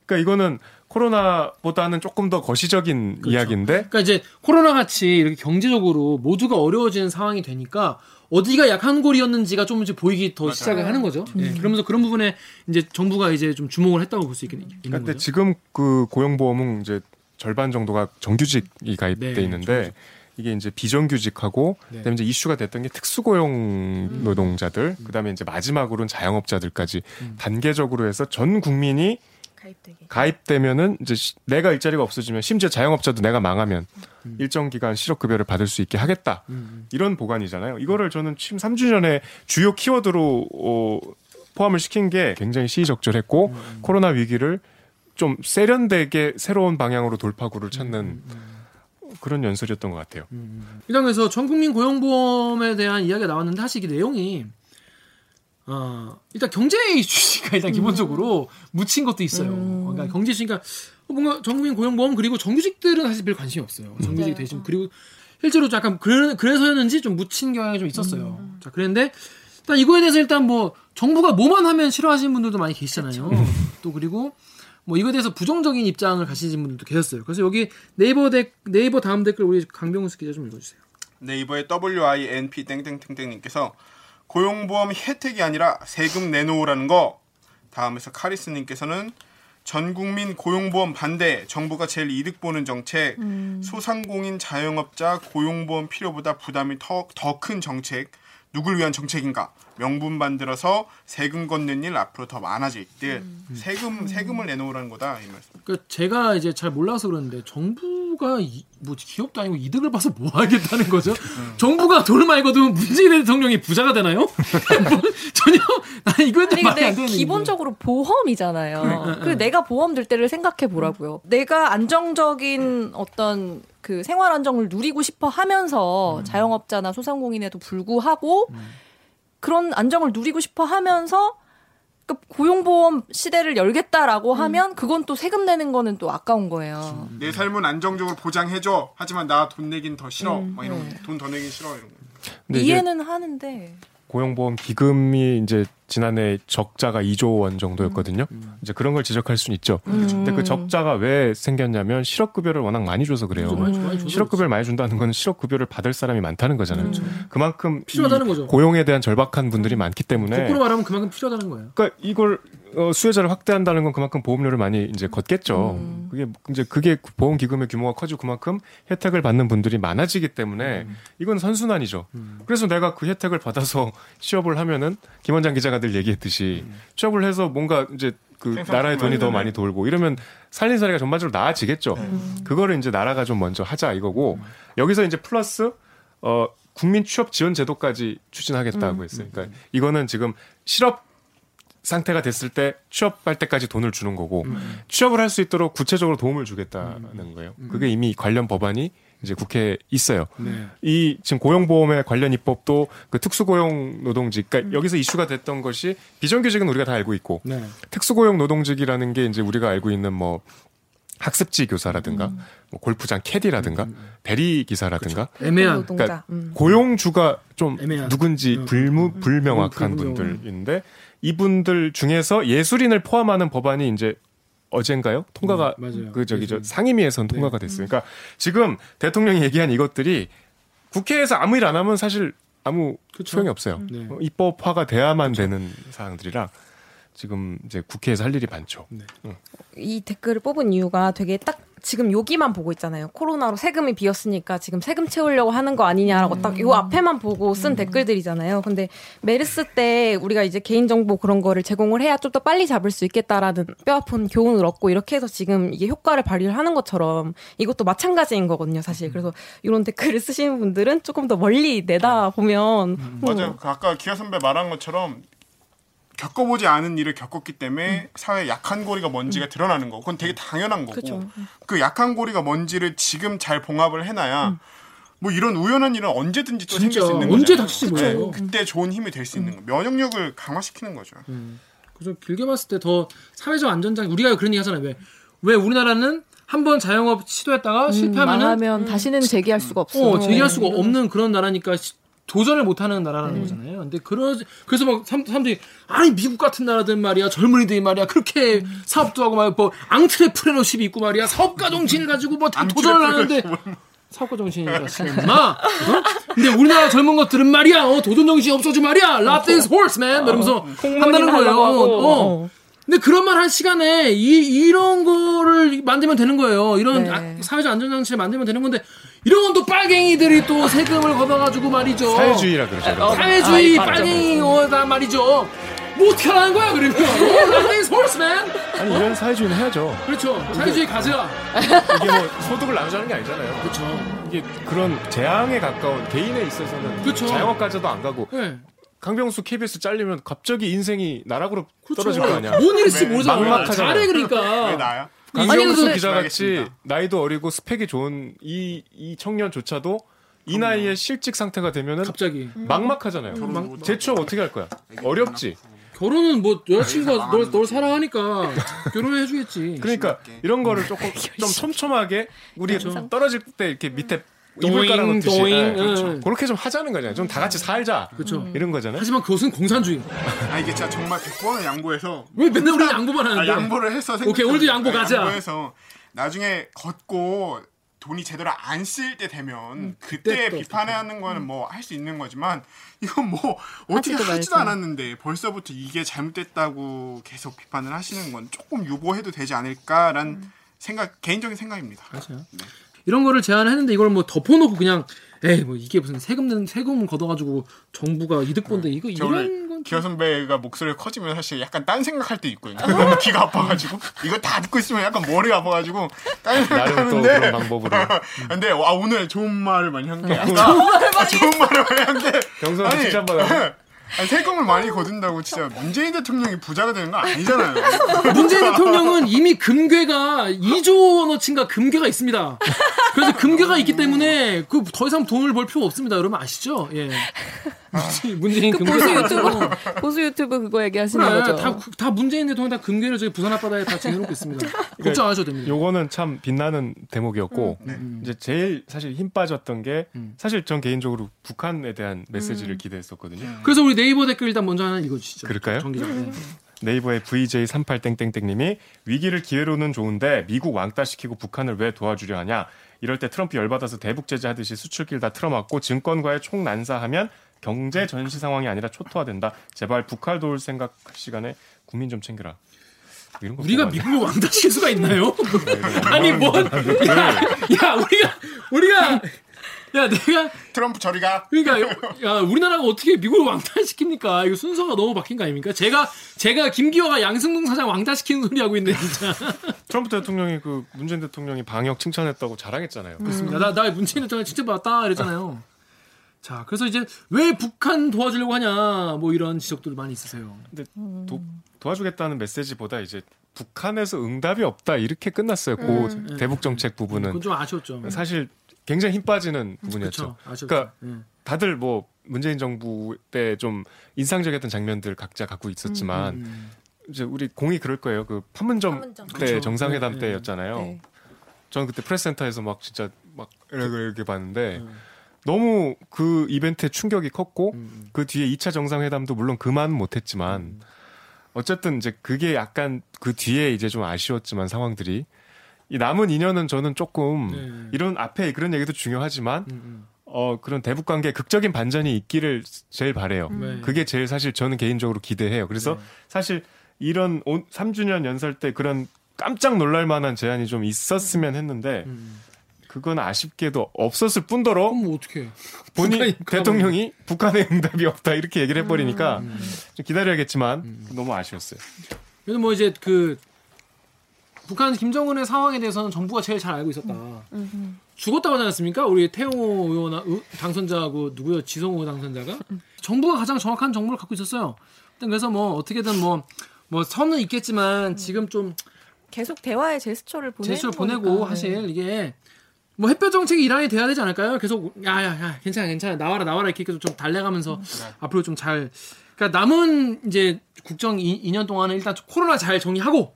그러니까 이거는 코로나보다는 조금 더 거시적인 그렇죠. 이야기인데 그러니까 이제 코로나 같이 이렇게 경제적으로 모두가 어려워지는 상황이 되니까 어디가 약한 골이었는지가 조금씩 보이기 더 시작을 하는 거죠. 예, 그러면서 그런 부분에 이제 정부가 이제 좀 주목을 했다고 볼 수 있는 그러니까 근데. 지금 그 고용보험은 이제 절반 정도가 정규직이 가입돼 네, 있는데 이게 이제 비정규직하고 네. 그다음에 이제 이슈가 됐던 게 특수고용 노동자들 그다음에 이제 마지막으로는 자영업자들까지 음. 단계적으로 해서 전 국민이 가입되게. 가입되면은 이제 시- 내가 일자리가 없어지면 심지어 자영업자도 내가 망하면 음. 일정 기간 실업급여를 받을 수 있게 하겠다 음, 이런 보관이잖아요. 이거를 저는 지금 3주년에 주요 키워드로 어, 포함을 시킨 게 굉장히 시의적절했고 음. 코로나 위기를 좀 세련되게 새로운 방향으로 돌파구를 찾는 그런 연설이었던 것 같아요. 음. 일단 그래서 전국민 고용보험에 대한 이야기가 나왔는데 사실 이게 내용이 어, 일단 경제 이슈가 일단 기본적으로 묻힌 것도 있어요. 그러니까 경제 이슈니까 뭔가 전국민 고용보험 그리고 정규직들은 사실 별 관심이 없어요. 정규직 네. 대신 그리고 실제로 약간 그래, 그래서였는지 좀 묻힌 경향이 좀 있었어요. 자 그랬는데 일단 이거에 대해서 일단 뭐 정부가 뭐만 하면 싫어하시는 분들도 많이 계시잖아요. 또 그리고 뭐 이거에 대해서 부정적인 입장을 가지신 분들도 계셨어요. 그래서 여기 네이버 데, 네이버 다음 댓글 우리 강병수 기자 좀 읽어주세요. 네이버의 WINP 땡땡땡땡님께서 고용보험 혜택이 아니라 세금 내놓으라는 거. 다음에서 카리스님께서는 전 국민 고용보험 반대. 정부가 제일 이득 보는 정책. 소상공인 자영업자 고용보험 필요보다 부담이 더 큰 정책. 누굴 위한 정책인가? 명분 만들어서 세금 걷는 일 앞으로 더 많아질 듯. 세금 세금을 내놓으라는 거다 이 말씀. 그 제가 이제 잘 몰라서 그러는데 정부가 이, 뭐 기업도 아니고 이득을 봐서 뭐 하겠다는 거죠? 정부가 돈을 많이 거두면 문재인 대통령이 부자가 되나요? 뭐, 전혀 아니 말이 안 근데 되는 기본적으로 보험이잖아요. 그래. 그리고 내가 보험 들 때를 생각해 보라고요. 내가 안정적인 어떤 그 생활 안정을 누리고 싶어 하면서 자영업자나 소상공인에도 불구하고 그런 안정을 누리고 싶어 하면서 그 고용보험 시대를 열겠다라고 하면 그건 또 세금 내는 거는 또 아까운 거예요. 내 삶은 안정적으로 보장해줘. 하지만 나 돈 내긴 더 싫어. 음, 막 이런 네. 돈더 내긴 싫어 이런 거. 이해는 하는데 고용보험 기금이 이제 지난해 적자가 2조 원 정도였거든요. 이제 그런 걸 지적할 수는 있죠. 근데 그 적자가 왜 생겼냐면 실업급여를 워낙 많이 줘서 그래요. 줘서 실업급여를 많이 준다는 건 실업급여를 받을 사람이 많다는 거잖아요. 그만큼 필요하다는 이 거죠. 고용에 대한 절박한 분들이 많기 때문에 거꾸로 말하면 그만큼 필요하다는 거예요. 그러니까 이걸 어, 수혜자를 확대한다는 건 그만큼 보험료를 많이 이제 걷겠죠. 음. 그게 이제 그게 보험 기금의 규모가 커지고 그만큼 혜택을 받는 분들이 많아지기 때문에 음. 이건 선순환이죠. 그래서 내가 그 혜택을 받아서 취업을 하면은 김원장 기자가 늘 얘기했듯이 음. 취업을 해서 뭔가 이제 그 나라의 돈이 더 많이 돌고 이러면 살림살이가 전반적으로 나아지겠죠. 네. 그거를 이제 나라가 좀 먼저 하자 이거고 여기서 이제 플러스 어 국민 취업 지원 제도까지 추진하겠다고 했어요. 그러니까 이거는 지금 실업 상태가 됐을 때 취업할 때까지 돈을 주는 거고 취업을 할 수 있도록 구체적으로 도움을 주겠다는 거예요. 그게 이미 관련 법안이 이제 국회에 있어요. 네. 이 지금 고용보험의 관련 입법도 그 특수고용 노동직, 그러니까 여기서 이슈가 됐던 것이 비정규직은 우리가 다 알고 있고 네. 특수고용 노동직이라는 게 이제 우리가 알고 있는 뭐 학습지 교사라든가 뭐 골프장 캐디라든가 대리 기사라든가 애매한 노동자. 그러니까 음. 고용주가 좀 애매한. 누군지 음, 불무 음, 불명확한 음. 분들인데 이분들 중에서 예술인을 포함하는 법안이 이제 어젠가요? 통과가 음, 맞아요. 그 저기 저. 상임위에선 통과가 됐어요. 그러니까 지금 대통령이 얘기한 이것들이 국회에서 아무 일 안 하면 사실 아무 그쵸. 소용이 없어요. 네. 어, 입법화가 돼야만 되는 사항들이라 지금 이제 국회에서 할 일이 많죠. 이 댓글을 뽑은 이유가 되게 딱 지금 여기만 보고 있잖아요. 코로나로 세금이 비었으니까 지금 세금 채우려고 하는 거 아니냐라고 딱요 앞에만 보고 쓴 댓글들이잖아요. 근데 메르스 때 우리가 이제 개인정보 그런 거를 제공을 해야 좀 더 빨리 잡을 수 있겠다라는 뼈아픈 교훈을 얻고 이렇게 해서 지금 이게 효과를 발휘를 하는 것처럼 이것도 마찬가지인 거거든요, 사실. 그래서 이런 댓글을 쓰시는 분들은 조금 더 멀리 내다 보면 맞아요. 그 아까 기아 선배 말한 것처럼 겪어보지 않은 일을 겪었기 때문에 사회 약한 고리가 뭔지가 드러나는 거고 그건 되게 당연한 거고 그쵸. 그 약한 고리가 뭔지를 지금 잘 봉합을 해놔야 뭐 이런 우연한 일은 언제든지 또 생길 수 있는 언제 거잖아요. 닥칠지 네, 몰라요. 그때 좋은 힘이 될 수 있는 거. 면역력을 강화시키는 거죠. 그래서 길게 봤을 때 더 사회적 안전장 우리가 그런 얘기 하잖아요. 왜? 왜 우리나라는 한번 자영업 시도했다가 실패하면은 망하면 다시는 재기할 수가 없어. 어, 제기할 수가 없는 그런 나라니까 시- 도전을 못하는 나라라는 거잖아요. 근데 그러 그래서 막 사람- 사람 들이 아니 미국 같은 나라들 말이야 젊은이들이 말이야 그렇게 사업도 하고 막뭐 앙트레프레너십이 있고 말이야 사업가 정신을 가지고 뭐 다 도전을 하는데 사업가 정신이니까 엄마. 어? 근데 우리나라 젊은 것들은 말이야 어, 도전 정신이 없어지 말이야 라떼스 horseman 이러면서 한다는 거예요. 어, 어. 근데 그런 말 할 시간에 이 이런 거를 만들면 되는 거예요. 이런 네. 아, 사회적 안전장치를 만들면 되는 건데 이런 건또 빨갱이들이 또 세금을 걷어가지고 말이죠. 사회주의라 그러죠. 거. 사회주의 아. 빨갱이다 말이죠. 뭐 어떻게 하는 거야 그러면? 라떼스 horseman. 아니 이런 사회주의는 해야죠. 그렇죠. 사회주의 가자. 이게 뭐 소득을 나누자는 게 아니잖아요. 그렇죠. 이게 그런 재앙에 가까운 개인에 있어서는 그쵸. 자영업까지도 안 가고 네. 강병수 KBS 잘리면 갑자기 인생이 나락으로 그렇죠. 떨어질 거 아니야. 뭔 왜? 모르잖아. 막막하잖아요. 잘해 왜 그러니까. 나야? 강병수 근데- 기자 같이 알겠습니다. 나이도 어리고 스펙이 좋은 이, 이 청년조차도 이 나이에 실직 상태가 되면은 갑자기. 막막하잖아요. 막- 재취업 어떻게 할 거야? 어렵지. 결혼은 뭐 여자친구가 널, 널 사랑하니까 결혼을 해주겠지. 그러니까 이런 거를 조금 좀 촘촘하게 우리 떨어질 때 이렇게 밑에 이불 도잉, 깔아놓듯이 도잉, 예, 그렇죠. 응. 그렇게 좀 하자는 거잖아요. 좀 다 같이 살자. 그렇죠. 이런 거잖아요. 하지만 그것은 공산주의. 아 이게 진짜 정말 100번을 양보해서 왜 맨날 우리 양보만 아, 하는데? 양보를 해서 오케이, 오늘도 양보 아, 가자. 양보해서 나중에 걷고 돈이 제대로 안 쓰일 때 되면 그때 그때 또 비판하는 거는 뭐할 수 있는 거지만 이건 뭐 어떻게 하지도 하지도 말죠. 않았는데 벌써부터 이게 잘못됐다고 계속 비판을 하시는 건 조금 유보해도 되지 않을까라는 생각 개인적인 생각입니다. 맞아요. 이런 거를 제안했는데 이걸 뭐 덮어놓고 그냥 에이 뭐 이게 무슨 세금 는 세금 걷어가지고 정부가 이득 본데 이거 저 원래 이런 건 기어 선배가 목소리가 커지면 사실 약간 딴 생각할 때 있거든요. 너무 귀가 아파가지고 이거 다 듣고 있으면 약간 머리가 아파가지고 딴 생각하는데 그런 방법으로. 근데 와 오늘 좋은 말을 많이 한게 아까 좋은 말을 많이 한게 경선도 칭찬 받아. 아니, 세금을 많이 거둔다고 진짜 문재인 대통령이 부자가 되는 거 아니잖아요. 문재인 대통령은 이미 금괴가 2조 원어치인가 금괴가 있습니다. 그래서 금괴가 있기 때문에 그 더 이상 돈을 벌 필요 없습니다. 여러분 아시죠? 예. 문재인, 그 금괴. 보수 유튜브 보수 유튜브 그거 얘기하시는 그래, 거죠. 다, 다 문재인 대통령 다 금괴를 저기 부산 앞바다에 다 쟁여놓고 있습니다. 걱정 안 하셔도 됩니다. 요거는 참 빛나는 대목이었고 음. 이제 제일 사실 힘 빠졌던 게 음. 사실 전 개인적으로 북한에 대한 메시지를 기대했었거든요. 그래서 우리 네이버 댓글 일단 먼저 하나 읽어주시죠. 그럴까요? 정 기자. 네. 네이버의 VJ38땡땡땡님이 위기를 기회로는 좋은데 미국 왕따 시키고 북한을 왜 도와주려 하냐? 이럴 때 트럼프 열받아서 대북 제재하듯이 수출길 다 틀어막고 증권과의 총난사하면 경제 전시 상황이 아니라 초토화된다. 제발 북한 도울 생각 시간에 국민 좀 챙겨라. 이런 거 우리가 미국을 왕따시킬 수가 있나요? 아니 뭐 뭔? 야, 야 우리가 우리가 야 내가 트럼프 저리가. 그러니까 야 우리나라가 어떻게 미국을 왕따시킵니까? 이거 순서가 너무 바뀐 거 아닙니까? 제가 제가 김기화가 양승동 사장 왕따시키는 소리 하고 있네 진짜. 트럼프 대통령이 그 문재인 대통령이 방역 칭찬했다고 자랑했잖아요. 그렇습니다. 나, 나 문재인 대통령 직접 봤다 이랬잖아요. 자, 그래서 이제 왜 북한 도와주려고 하냐 뭐 이런 지적들도 많이 있으세요. 근데 도, 도와주겠다는 메시지보다 이제 북한에서 응답이 없다 이렇게 끝났어요. 그 대북 정책 부분은 그건 좀 아쉬웠죠. 사실 굉장히 힘 빠지는 부분이었죠. 아쉬웠죠. 그러니까 예. 다들 뭐 문재인 정부 때 좀 인상적이었던 장면들 각자 갖고 있었지만 음. 이제 우리 공이 그럴 거예요. 그 판문점 판문점. 때 그쵸. 정상회담 네, 네. 때였잖아요. 네. 저는 그때 프레스센터에서 막 진짜 막 이렇게, 이렇게 봤는데 음. 너무 그 이벤트에 충격이 컸고 음. 그 뒤에 2차 정상회담도 물론 그만 못했지만 음. 어쨌든 이제 그게 약간 그 뒤에 이제 좀 아쉬웠지만 상황들이 이 남은 2년은 저는 조금 네. 이런 앞에 그런 얘기도 중요하지만 음, 음. 어 그런 대북 관계 극적인 반전이 있기를 제일 바래요. 네. 그게 제일 사실 저는 개인적으로 기대해요. 그래서 네. 사실 이런 3주년 연설 때 그런 깜짝 놀랄 만한 제안이 좀 있었으면 했는데 음. 그건 아쉽게도 없었을 뿐더러 뭐 어떻게? 본인 대통령이 북한의 응답이 없다 이렇게 얘기를 해버리니까 음. 좀 기다려야겠지만 너무 아쉬웠어요. 그래도 뭐 이제 그 북한 김정은의 상황에 대해서는 정부가 제일 잘 알고 있었다. 죽었다고 하지 않았습니까? 우리 태용 의원 의- 당선자하고 누구요? 지성호 당선자가 정부가 가장 정확한 정보를 갖고 있었어요. 그래서 뭐 어떻게든 뭐뭐 선은 있겠지만 지금 좀 계속 대화의 제스처를 보내고 제스처를 보내고 사실 이게 뭐 햇볕 정책이 일환이 돼야 되지 않을까요? 계속 야야야 괜찮아 괜찮아 나와라 나와라 이렇게 계속 좀 달래가면서 앞으로 좀 잘 그러니까 남은 이제 국정 2 년 동안은 일단 코로나 잘 정리하고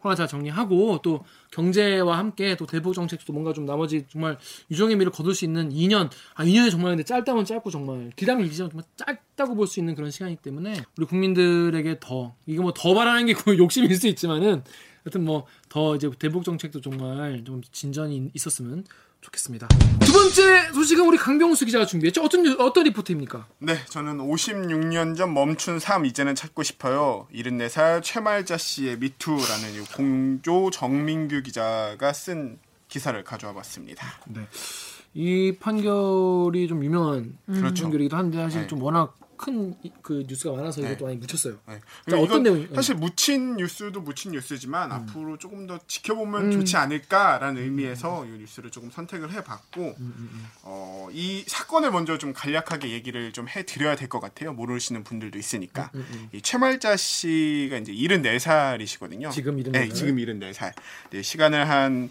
코로나 잘 정리하고 또 경제와 함께 또 대북 정책도 뭔가 좀 나머지 정말 유종의 미를 거둘 수 있는 2년. 아 2년이 정말 근데 짧다면 짧고 정말 길다면 길지만 정말 짧다고 볼 수 있는 그런 시간이기 때문에 우리 국민들에게 더 이게 뭐 더 바라는 게 욕심일 수 있지만은 하여튼 뭐 더 이제 대북 정책도 정말 좀 진전이 있었으면 좋겠습니다. 두 번째 소식은 우리 강병수 기자가 준비했죠. 어떤 뉴- 어떤 리포트입니까? 네, 저는 56년 전 멈춘 삶 이제는 찾고 싶어요. 74살 최말자 씨의 미투라는 이 공조 정민규 기자가 쓴 기사를 가져와 봤습니다. 네. 이 판결이 좀 유명한 그렇죠. 판결이기도 한데 사실 네. 좀 워낙 큰 그 뉴스가 많아서 네. 이것도 많이 묻혔어요. 네. 자, 어떤 내용이- 음. 사실 묻힌 뉴스도 묻힌 뉴스지만 앞으로 조금 더 지켜보면 좋지 않을까라는 의미에서 이 뉴스를 조금 선택을 해봤고 음, 어, 이 사건을 먼저 좀 간략하게 얘기를 좀 해드려야 될 것 같아요. 모르시는 분들도 있으니까 음, 이 최말자 씨가 이제 74살이시거든요. 지금 74 네, 지금 74살. 네, 시간을 한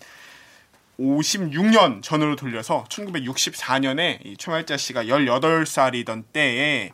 56년 전으로 돌려서 1964년에 이 최말자 씨가 18살이던 때에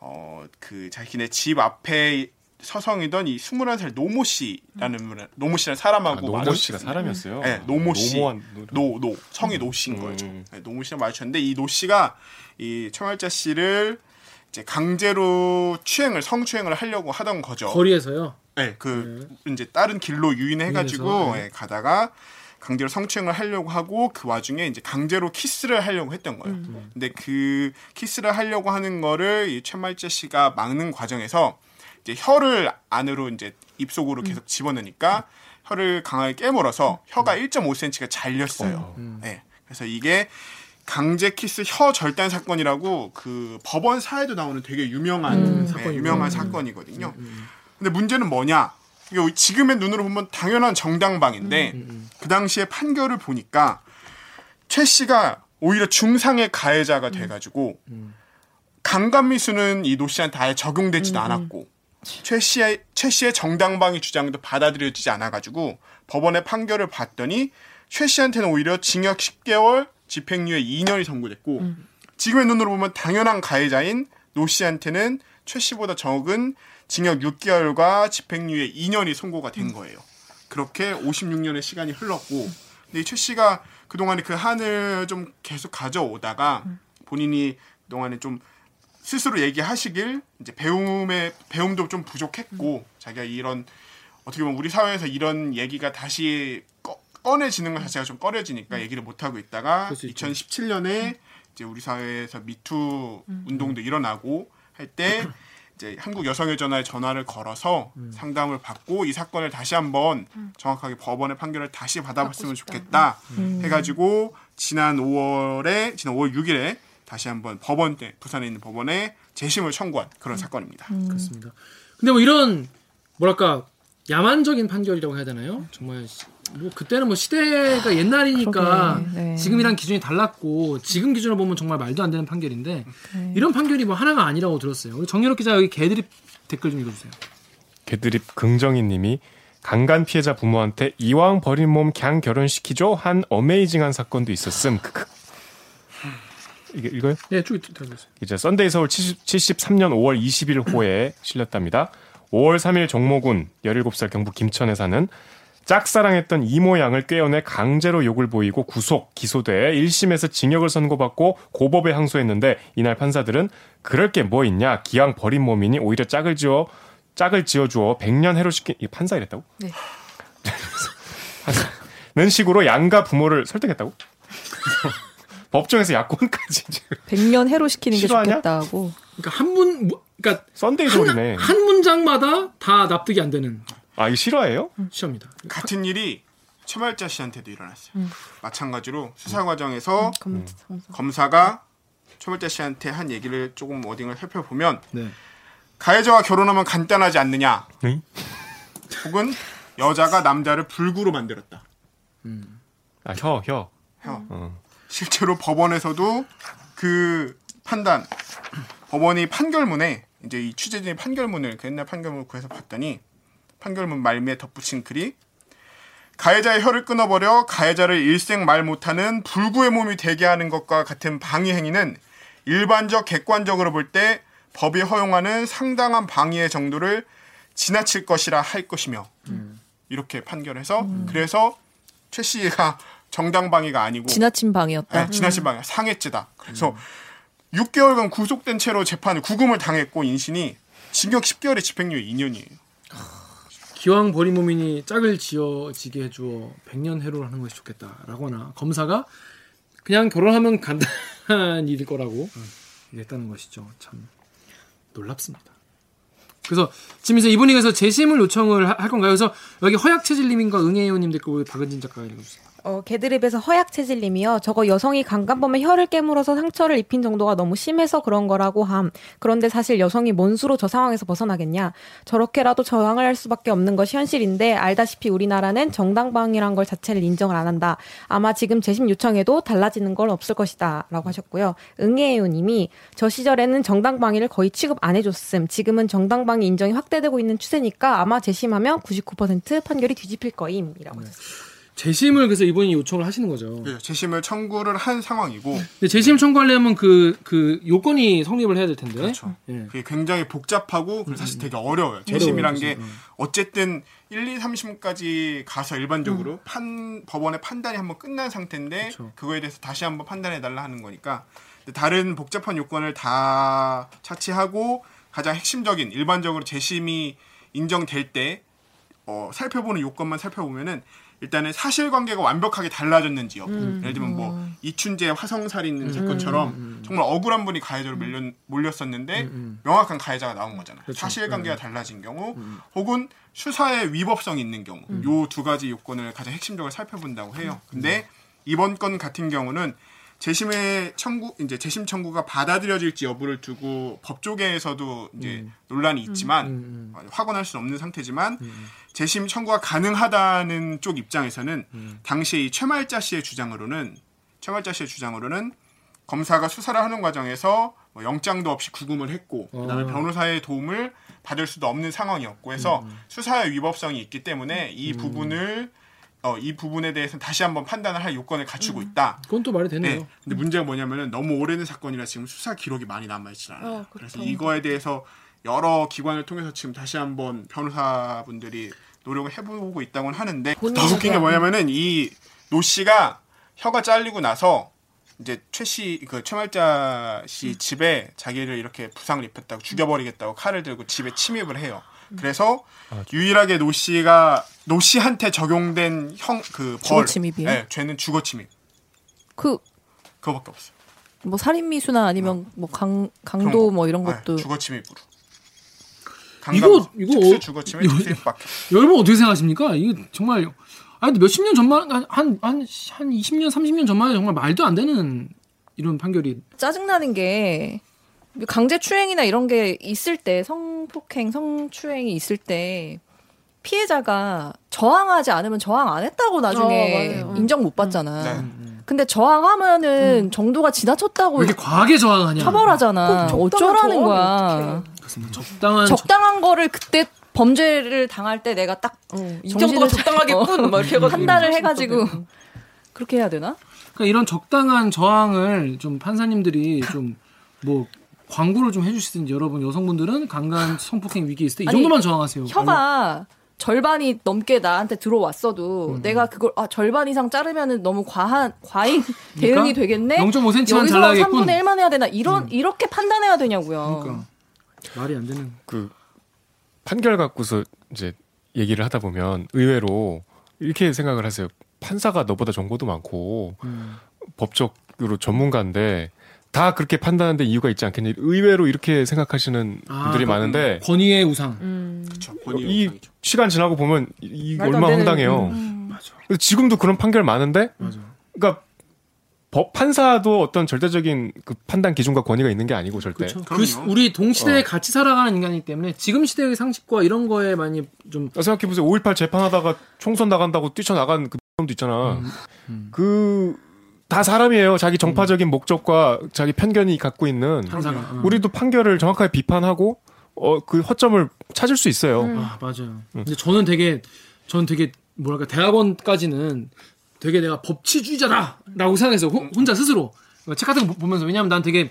어 그 자기네 집 앞에 서성이던 이 21살 노모 씨라는 분, 노모 씨라는 아, 사람하고 노모 마주- 씨가 사람이었어요. 네, 노모 씨. 노모한 노, 노, 성이 노 씨인 음. 거죠. 네, 노모 씨랑 마주쳤는데 이 노 씨가 이 최말자 씨를 이제 강제로 추행을 성추행을 하려고 하던 거죠. 거리에서요. 네, 그 이제 다른 길로 유인해 가지고 유인해서, 네. 예, 가다가 강제로 성추행을 하려고 하고 그 와중에 이제 강제로 키스를 하려고 했던 거예요. 근데 그 키스를 하려고 하는 거를 이 최말자 씨가 막는 과정에서 이제 혀를 안으로 이제 입속으로 계속 집어넣으니까 혀를 강하게 깨물어서 혀가 1.5cm가 잘렸어요. 네, 그래서 이게 강제 키스 혀 절단 사건이라고 그 법원 사에도 나오는 되게 유명한 네, 사건이구나. 유명한 사건이거든요. 근데 문제는 뭐냐? 지금의 눈으로 보면 당연한 정당방인데 그 당시에 판결을 보니까 최 씨가 오히려 중상의 가해자가 돼가지고 강간미수는 이 노 씨한테 아예 적용되지도 않았고 최 씨의 최 씨의 정당방위 주장도 받아들여지지 않아가지고 법원의 판결을 봤더니 최 씨한테는 오히려 징역 10개월, 집행유예 2년이 선고됐고 지금의 눈으로 보면 당연한 가해자인 노 씨한테는 최 씨보다 적은 징역 6개월과 집행유예 2년이 선고가 된 거예요. 그렇게 56년의 시간이 흘렀고, 근데 이최 씨가 그동안에 그 한을 좀 계속 가져오다가 본인이 그동안에 좀 스스로 얘기하시길 이제 배움의 배움도 좀 부족했고 자기가 이런 어떻게 보면 우리 사회에서 이런 얘기가 다시 꺼, 꺼내지는 것 자체가 좀 꺼려지니까 얘기를 못 하고 있다가 그럴 수 있죠. 2017년에 이제 우리 사회에서 미투 운동도 일어나고 할 때 이제 한국 여성의 전화에 전화를 걸어서 상담을 받고 이 사건을 다시 한번 정확하게 법원의 판결을 다시 받아봤으면 좋겠다 해가지고 지난 5월에 지난 5월 6일에 다시 한번 법원 때 부산에 있는 법원에 재심을 청구한 그런 사건입니다. 그렇습니다. 근데 뭐 이런 뭐랄까 야만적인 판결이라고 해야 되나요? 정말 시- 뭐 그때는 뭐 시대가 옛날이니까 네. 지금이랑 기준이 달랐고 지금 기준으로 보면 정말 말도 안 되는 판결인데 네. 이런 판결이 뭐 하나가 아니라고 들었어요. 우리 정유럽 기자 여기 개드립 댓글 좀 읽어주세요. 개드립 긍정희님이 강간 피해자 부모한테 이왕 버린 몸 걍 결혼시키죠 한 amazing한 사건도 있었음. 크크. 이게 이거요? 네, 쭉 들어보세요. 이제 썬데이 서울 70, 73년 5월 20일호에 실렸답니다. 5월 3일 정모군 17살 경북 김천에 사는 짝사랑했던 이모 양을 꿰어내 강제로 욕을 보이고 구속, 기소돼 1심에서 징역을 선고받고 고법에 항소했는데 이날 판사들은 그럴 게 뭐 있냐 기왕 버린 몸이니 오히려 짝을 지어 짝을 지어주어 100년 해로 시킨 이 판사 이랬다고? 네. 는 식으로 양가 부모를 설득했다고? 법정에서 약혼까지 지금 100년 해로 시키는 게 싫어하냐? 좋겠다고. 그러니까 한 문, 뭐- 그러니까 썬데이 서울이네. 한, 한 문장마다 다 납득이 안 되는 아 이거 실화예요? 실화입니다. 같은 일이 최말자 씨한테도 일어났어요. 마찬가지로 수사 과정에서 검- 검사. 검사 가 최말자 씨한테 한 얘기를 조금 wording을 살펴보면 네. 가해자와 결혼하면 간단하지 않느냐 응? 혹은 여자가 남자를 불구로 만들었다. 아 혀, 혀. 혀. 어. 실제로 법원에서도 그 판단 법원이 판결문에 이제 이 취재진이 판결문을 그 옛날 판결문을 구해서 봤더니 판결문 말미에 덧붙인 글이 가해자의 혀를 끊어버려 가해자를 일생 말 못하는 불구의 몸이 되게 하는 것과 같은 방위 행위는 일반적 객관적으로 볼 때 법이 허용하는 상당한 방위의 정도를 지나칠 것이라 할 것이며 이렇게 판결해서 그래서 최 씨가 정당 방위가 아니고 지나친 방이었다. 네, 지나친 방향 상해죄다. 그래서 6개월간 구속된 채로 재판을 구금을 당했고 인신이 징역 10개월에 집행유예 2년이에요. 기왕 버린 몸이니 짝을 지어지게 해주어 백년 해로를 하는 것이 좋겠다라거나 검사가 그냥 결혼하면 간단한 일일 거라고 얘기했다는 것이죠. 참 놀랍습니다. 그래서 지금 이제 이분이 그래서 재심을 요청을 하- 할 건가요? 그래서 여기 허약 체질님과 응애요님 댓글 박은진 작가가 읽어주세요. 어, 개드립에서 허약 체질님이요. 저거 여성이 강간범에 혀를 깨물어서 상처를 입힌 정도가 너무 심해서 그런 거라고 함. 그런데 사실 여성이 뭔 수로 저 상황에서 벗어나겠냐. 저렇게라도 저항을 할 수밖에 없는 것이 현실인데 알다시피 우리나라는 정당방위란 걸 자체를 인정을 안 한다. 아마 지금 재심 요청해도 달라지는 건 없을 것이다. 라고 하셨고요. 응애요 님이 저 시절에는 정당방위를 거의 취급 안 해줬음. 지금은 정당방위 인정이 확대되고 있는 추세니까 아마 재심하면 99% 판결이 뒤집힐 거임. 이라고 하셨습니다. 재심을 그래서 이분이 요청을 하시는 거죠. 그래서 재심을 청구를 한 상황이고 근데 재심 청구하려면 그, 그 요건이 성립을 해야 될 텐데. 그렇죠. 예. 그게 굉장히 복잡하고 사실 되게 어려워요. 재심이란 게 어려워요, 어쨌든 1, 2, 3심까지 가서 일반적으로 판 법원의 판단이 한번 끝난 상태인데 그쵸. 그거에 대해서 다시 한번 판단해 달라 하는 거니까 다른 복잡한 요건을 다 차치하고 가장 핵심적인 일반적으로 재심이 인정될 때 어, 살펴보는 요건만 살펴보면은 일단은 사실관계가 완벽하게 달라졌는지 여부. 예를 들면 뭐 이춘재 화성살인 사건처럼 정말 억울한 분이 가해자로 몰렸, 몰렸었는데 명확한 가해자가 나온 거잖아요. 그렇죠. 사실관계가 달라진 경우, 혹은 수사에 위법성이 있는 경우, 요 두 가지 요건을 가장 핵심적으로 살펴본다고 해요. 근데 이번 건 같은 경우는 재심의 청구 이제 재심 청구가 받아들여질지 여부를 두고 법조계에서도 이제 논란이 있지만 음, 어, 확언할 수는 없는 상태지만 재심 청구가 가능하다는 쪽 입장에서는 당시 이 최말자 씨의 주장으로는 최말자 씨의 주장으로는 검사가 수사를 하는 과정에서 뭐 영장도 없이 구금을 했고 그다음에 어. 변호사의 도움을 받을 수도 없는 상황이었고 해서 음. 수사의 위법성이 있기 때문에 이 부분을 어, 이 부분에 대해서 다시 한번 판단을 할 요건을 갖추고 있다. 그건 또 말이 되네요. 네. 근데 문제가 뭐냐면은 너무 오래된 사건이라 지금 수사 기록이 많이 남아 있지 않아요. 어, 그래서. 이거에 대해서 여러 기관을 통해서 지금 다시 한번 변호사분들이 노력을 해보고 있다고는 하는데 더 웃긴 게 뭐냐면은 이 노 씨가 혀가 잘리고 나서 이제 최 씨, 그 최말자 씨 집에 자기를 이렇게 부상을 입혔다고 죽여버리겠다고 칼을 들고 집에 침입을 해요. 그래서 유일하게 노 씨가 노 씨한테 적용된 형 그 벌, 주거 침입이에요? 네, 죄는 주거 침입. 그뭐 그거밖에 없어요. 살인 미수나 아니면 뭐 강 강도 뭐 이런 네, 것도 주거 침입으로. 이거- 이거 어- 주거 침입 이거- 특수입밖에. 여러분 어떻게 생각하십니까? 이게 정말 아니 근데 몇십 년 전만 한한한 한 20년 30년 전만 해도 정말 말도 안 되는 이런 판결이 짜증나는 게 강제 추행이나 이런 게 있을 때 성폭행, 성추행이 있을 때 피해자가 저항하지 않으면 저항 안 했다고 나중에 어. 인정 못 받잖아. 네. 근데 저항하면은 정도가 지나쳤다고 왜 이렇게 과하게 저항하냐? 처벌하잖아. 어쩌라는 거야. 그렇습니다. 적당한 적당한 거를 그때 범죄를 당할 때 내가 딱이 정신을 정도가 차- 적당하겠군. 막 이렇게 해가지고 판단을 해가지고 그렇게 해야 되나? 그러니까 이런 적당한 저항을 좀 판사님들이 좀 뭐 광고를 좀 해주시든지 여러분 여성분들은 강간 성폭행 위기에 있을 때 이 정도만 저항하세요. 혀가 절반이 넘게 나한테 들어왔어도 음. 내가 그걸 아 절반 이상 자르면은 너무 과한 과잉 대응이 되겠네. 0.5cm만 여기서 잘라야겠군. 3분의 1만 해야 되나 이런 이렇게 판단해야 되냐고요. 그러니까 말이 안 되는. 그 판결 갖고서 이제 얘기를 하다 보면 의외로 이렇게 생각을 하세요. 판사가 너보다 정보도 많고 음. 법적으로 전문가인데 다 그렇게 판단하는데 이유가 있지 않겠니? 의외로 이렇게 생각하시는 아, 분들이 그- 많은데 권위의 우상. 음. 그렇죠. 이 시간 지나고 보면 이 말도 얼마 안 되는- 황당해요. 맞아. 그래서 지금도 그런 판결 많은데, 맞아. 그러니까 법 판사도 어떤 절대적인 그 판단 기준과 권위가 있는 게 아니고 절대. 그렇죠. 그. 시- 우리 동시대에 어. 같이 살아가는 인간이기 때문에 지금 시대의 상식과 이런 거에 많이 좀 생각해 보세요. 5.18 재판하다가 총선 나간다고 뛰쳐나간 그 놈도 있잖아. 음. 그 다 사람이에요. 자기 정파적인 목적과 자기 편견이 갖고 있는. 판사가. 어. 우리도 판결을 정확하게 비판하고 어 그 허점을 찾을 수 있어요. 아 맞아요. 근데 저는 되게 저는 되게 뭐랄까 대학원까지는 되게 내가 법치주의자다라고 생각해서 호- 혼자 스스로 책 같은 거 보- 보면서 왜냐하면 난 되게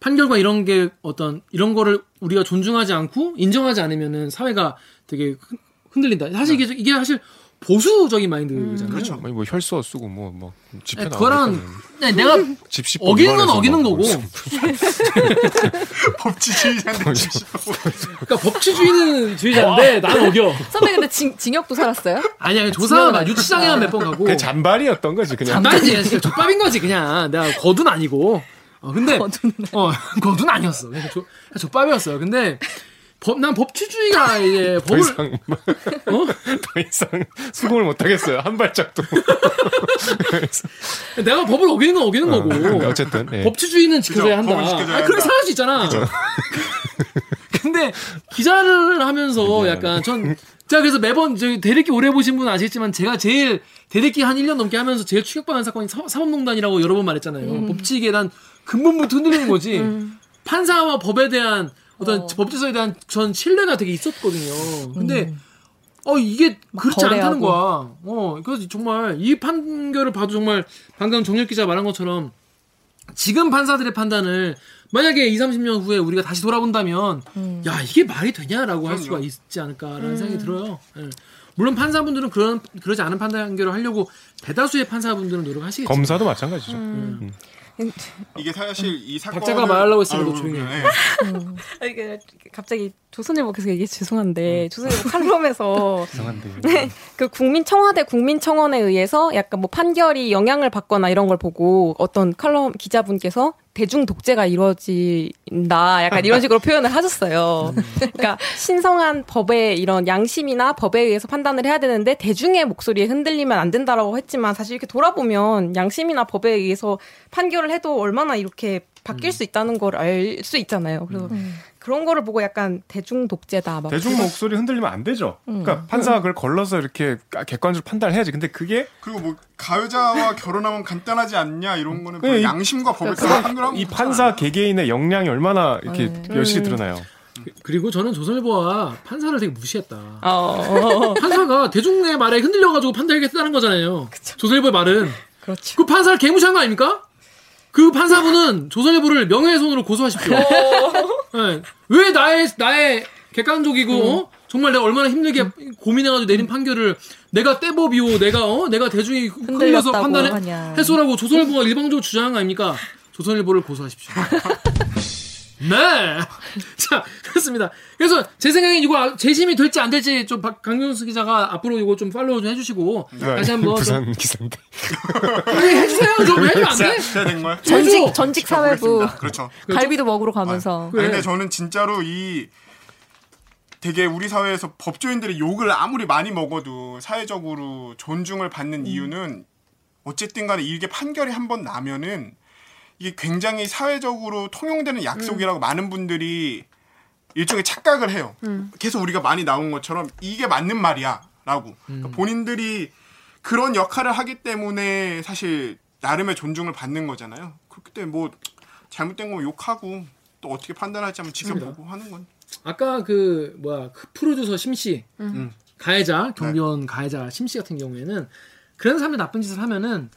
판결과 이런 게 어떤 이런 거를 우리가 존중하지 않고 인정하지 않으면은 사회가 되게 흔- 흔들린다. 사실 이게 이게 사실 보수적인 마인드잖아요. 그렇죠. 아니 뭐 혈서 쓰고 뭐 뭐 집회 네, 나가고 그거랑 네, 내가 집시 어기는 건 어기는 거고. 법치주의자인데 집시 그러니까 법치주의는 주의자인데 난 어겨. 선배 근데 징, 징역도 살았어요? 아니 아니 조사만 유치장에만 몇 번 가고. 그 잔발이었던 거지 그냥. 진짜 족밥인 거지 그냥 내가 거둔 아니고 어 근데 어 거둔 아니었어 그냥 조, 족밥이었어요 근데 법, 난 법치주의가 이제 더 법을 이상 어? 더 이상 수긍을 못 하겠어요. 한 발짝도. 내가 법을 어기는 건 어기는 거고 근데 어쨌든 예. 법치주의는 지켜줘야 그죠, 한다 법을 지켜줘야 아, 그렇게 한다. 생각할 수 있잖아 근데 기자를 하면서 미안해. 약간 전 제가 그래서 매번 저기 대리기 오래 보신 분은 아시겠지만 제가 제일 대리기 한 1년 넘게 하면서 제일 충격받은 사건이 사- 사법농단이라고 여러 번 말했잖아요. 법칙에 대한 근본부터 흔들리는 거지. 판사와 법에 대한 어떤 어. 법질서에 대한 전 신뢰가 되게 있었거든요. 근데 어 이게 그렇지 거래하고. 않다는 거야. 어 그래서 정말 이 판결을 봐도 정말 방금 정혁 기자 말한 것처럼 지금 판사들의 판단을 만약에 2, 30년 후에 우리가 다시 돌아본다면 야 이게 말이 되냐라고 할 수가. 있지 않을까라는 생각이 들어요. 예. 물론 판사분들은 그런 그러지 않은 판결을 하려고 대다수의 판사분들은 노력하시겠죠. 검사도 마찬가지죠. 음. 이게 사실 이 사건 박자가 말하려고 했으면 너 조용히 해. 네. 아, 이게 갑자기 조선일보에서 얘기 죄송한데 조선일보 칼럼에서 이상한데. 그 국민 청와대 국민 청원에 의해서 약간 뭐 판결이 영향을 받거나 이런 걸 보고 어떤 칼럼 기자분께서 대중 독재가 이루어진다 약간 이런 식으로 표현을 하셨어요. 그러니까 신성한 법의 이런 양심이나 법에 의해서 판단을 해야 되는데 대중의 목소리에 흔들리면 안 된다라고 했지만 사실 이렇게 돌아보면 양심이나 법에 의해서 판결을 해도 얼마나 이렇게 바뀔 수 있다는 걸 알 수 있잖아요. 그래서 그런 거를 보고 약간 대중 독재다. 막 대중 목소리 흔들리면 안 되죠. 음. 그러니까 판사가 그걸 걸러서 이렇게 객관적으로 판단을 해야지. 근데 그게 그리고 뭐 가해자와 결혼하면 간단하지 않냐 이런 거는 네, 이- 양심과 법에 그러니까 따라 판결하고 이 판사 개개인의 역량이 얼마나 이렇게 네. 열심히 음. 드러나요. 그리고 저는 조선일보와 판사를 되게 무시했다. 어, 판사가 대중의 말에 흔들려가지고 판단하겠다는 거잖아요. 조선일보의 말은. 그렇죠. 그 판사를 개무시한 거 아닙니까? 그 판사분은 조선일보를 명예훼손으로 고소하십시오. 네. 왜 나의 나의 객관적이고 어? 정말 내가 얼마나 힘들게 고민해가지고 내린 판결을 내가 떼법이오 내가 어 내가 대중이 하냐. 판단해 해소라고 조선일보가 일방적으로 주장한 거 아닙니까? 조선일보를 고소하십시오. 네. 자, 그렇습니다. 그래서 제 생각엔 이거 아- 재심이 될지 안 될지 좀 박- 강경수 기자가 앞으로 이거 좀 팔로우 좀 해주시고 다시 한번 좀 부산 기사인데. 아니, 해주세요. 좀 해주면 안 돼? 거야? 전직 전직 사회부. 그렇죠. 갈비도 먹으러 가면서 그래. 근데 저는 진짜로 이 되게 우리 사회에서 법조인들이 욕을 아무리 많이 먹어도 사회적으로 존중을 받는 이유는 어쨌든 간에 이게 판결이 한 번 나면은 이게 굉장히 사회적으로 통용되는 약속이라고 많은 분들이 일종의 착각을 해요. 계속 우리가 많이 나온 것처럼 이게 맞는 말이야. 라고. 그러니까 본인들이 그런 역할을 하기 때문에 사실 나름의 존중을 받는 거잖아요. 그렇기 때문에 뭐 잘못된 거면 욕하고 또 어떻게 판단할지 한번 지켜보고 하는 건. 아까 그 뭐야 그 프로듀서 심씨 음. 가해자 경비원 가해자 심씨 같은 경우에는 그런 사람이 나쁜 짓을 하면은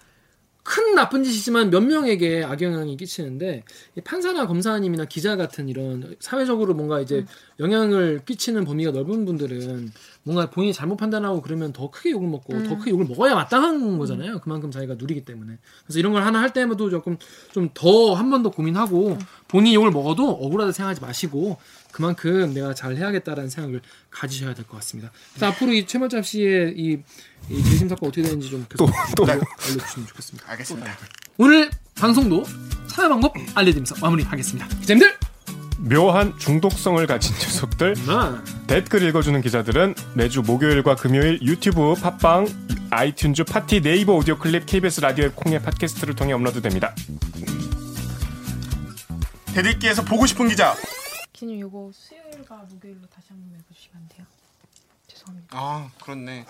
큰 나쁜 짓이지만 몇 명에게 악영향이 끼치는데 이 판사나 검사님이나 기자 같은 이런 사회적으로 뭔가 이제 영향을 끼치는 범위가 넓은 분들은 뭔가 본인이 잘못 판단하고 그러면 더 크게 욕을 먹고 더 크게 욕을 먹어야 마땅한 거잖아요. 그만큼 자기가 누리기 때문에. 그래서 이런 걸 하나 할 때마다 조금 좀 더 한 번 더 고민하고 본인이 욕을 먹어도 억울하다 생각하지 마시고 그만큼 내가 잘 해야겠다라는 생각을 가지셔야 될 것 같습니다. 그래서 앞으로 이 최말잡 씨의 이, 이 재심 사건 어떻게 되는지 좀 계속 또 알려주시면 좋겠습니다. 알겠습니다. 오늘 방송도 참여 방법 알려드리면서 마무리하겠습니다. 기자님들, 묘한 중독성을 가진 녀석들 나 댓글 읽어주는 기자들은 매주 목요일과 금요일 유튜브, 팟빵, 아이튠즈, 팟티, 네이버 오디오 클립, KBS 라디오 앱 콩의 팟캐스트를 통해 업로드됩니다. 댓읽기에서 보고 싶은 기자. 기님 이거 수요일과 목요일로 다시 한번 읽어주시면 안 돼요? 죄송합니다. 아 그렇네.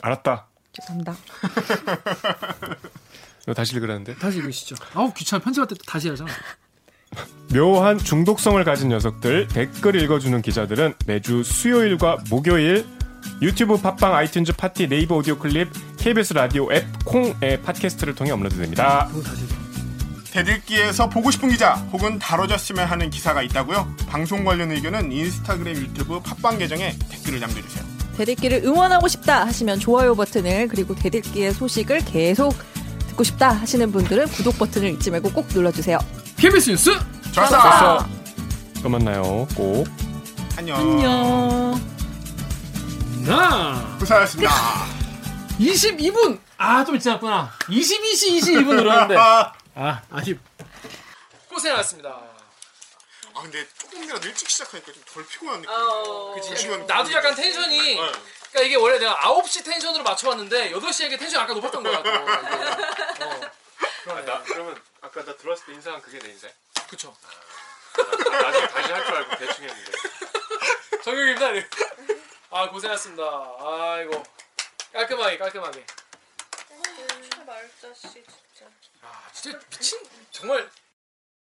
알았다. 죄송합니다. 이거 다시 읽으라는데. 다시 읽으시죠. 아우 귀찮아 편집할 때또 다시 하잖아. 묘한 중독성을 가진 녀석들 댓글 읽어주는 기자들은 매주 수요일과 목요일 유튜브, 팟빵, 아이튠즈, 팟티, 네이버 오디오 클립, KBS 라디오 앱 콩의 팟캐스트를 통해 업로드됩니다. 읽어. 댓읽기에서 보고 싶은 기자 혹은 다뤄졌으면 하는 기사가 있다고요? 방송 관련 의견은 인스타그램, 유튜브, 팟빵 계정에 댓글을 남겨주세요. 댓읽기를 응원하고 싶다 하시면 좋아요 버튼을 그리고 댓읽기의 소식을 계속 듣고 싶다 하시는 분들은 구독 버튼을 잊지 말고 꼭 눌러주세요. KBS 뉴스 좋았어. 또 만나요. 꼭. 안녕. 안녕. 나 고생하셨습니다. 22분 아 좀 지났구나. 22시 22분 늘었는데 아, 아 아쉽. 고생하셨습니다. 아 근데 조금이라도 일찍 시작하니까 좀 덜 피곤한 느낌. 어, 그치, 이 시간 나도 약간 텐션이 그러니까 이게 원래 내가 9시 텐션으로 맞춰왔는데 8시에 이게 텐션 아까 높았던 거야. 또. 이게. 어. 그러네. 그러면 아까 나 들어왔을 때 인사한 그게 내 인사? 그쵸. 나중에 다시 할 줄 알고 대충 했는데. 정규입니다. 아 고생하셨습니다. 아이고 깔끔하게 깔끔하게. 말자씨 진짜. 아 진짜 미친 정말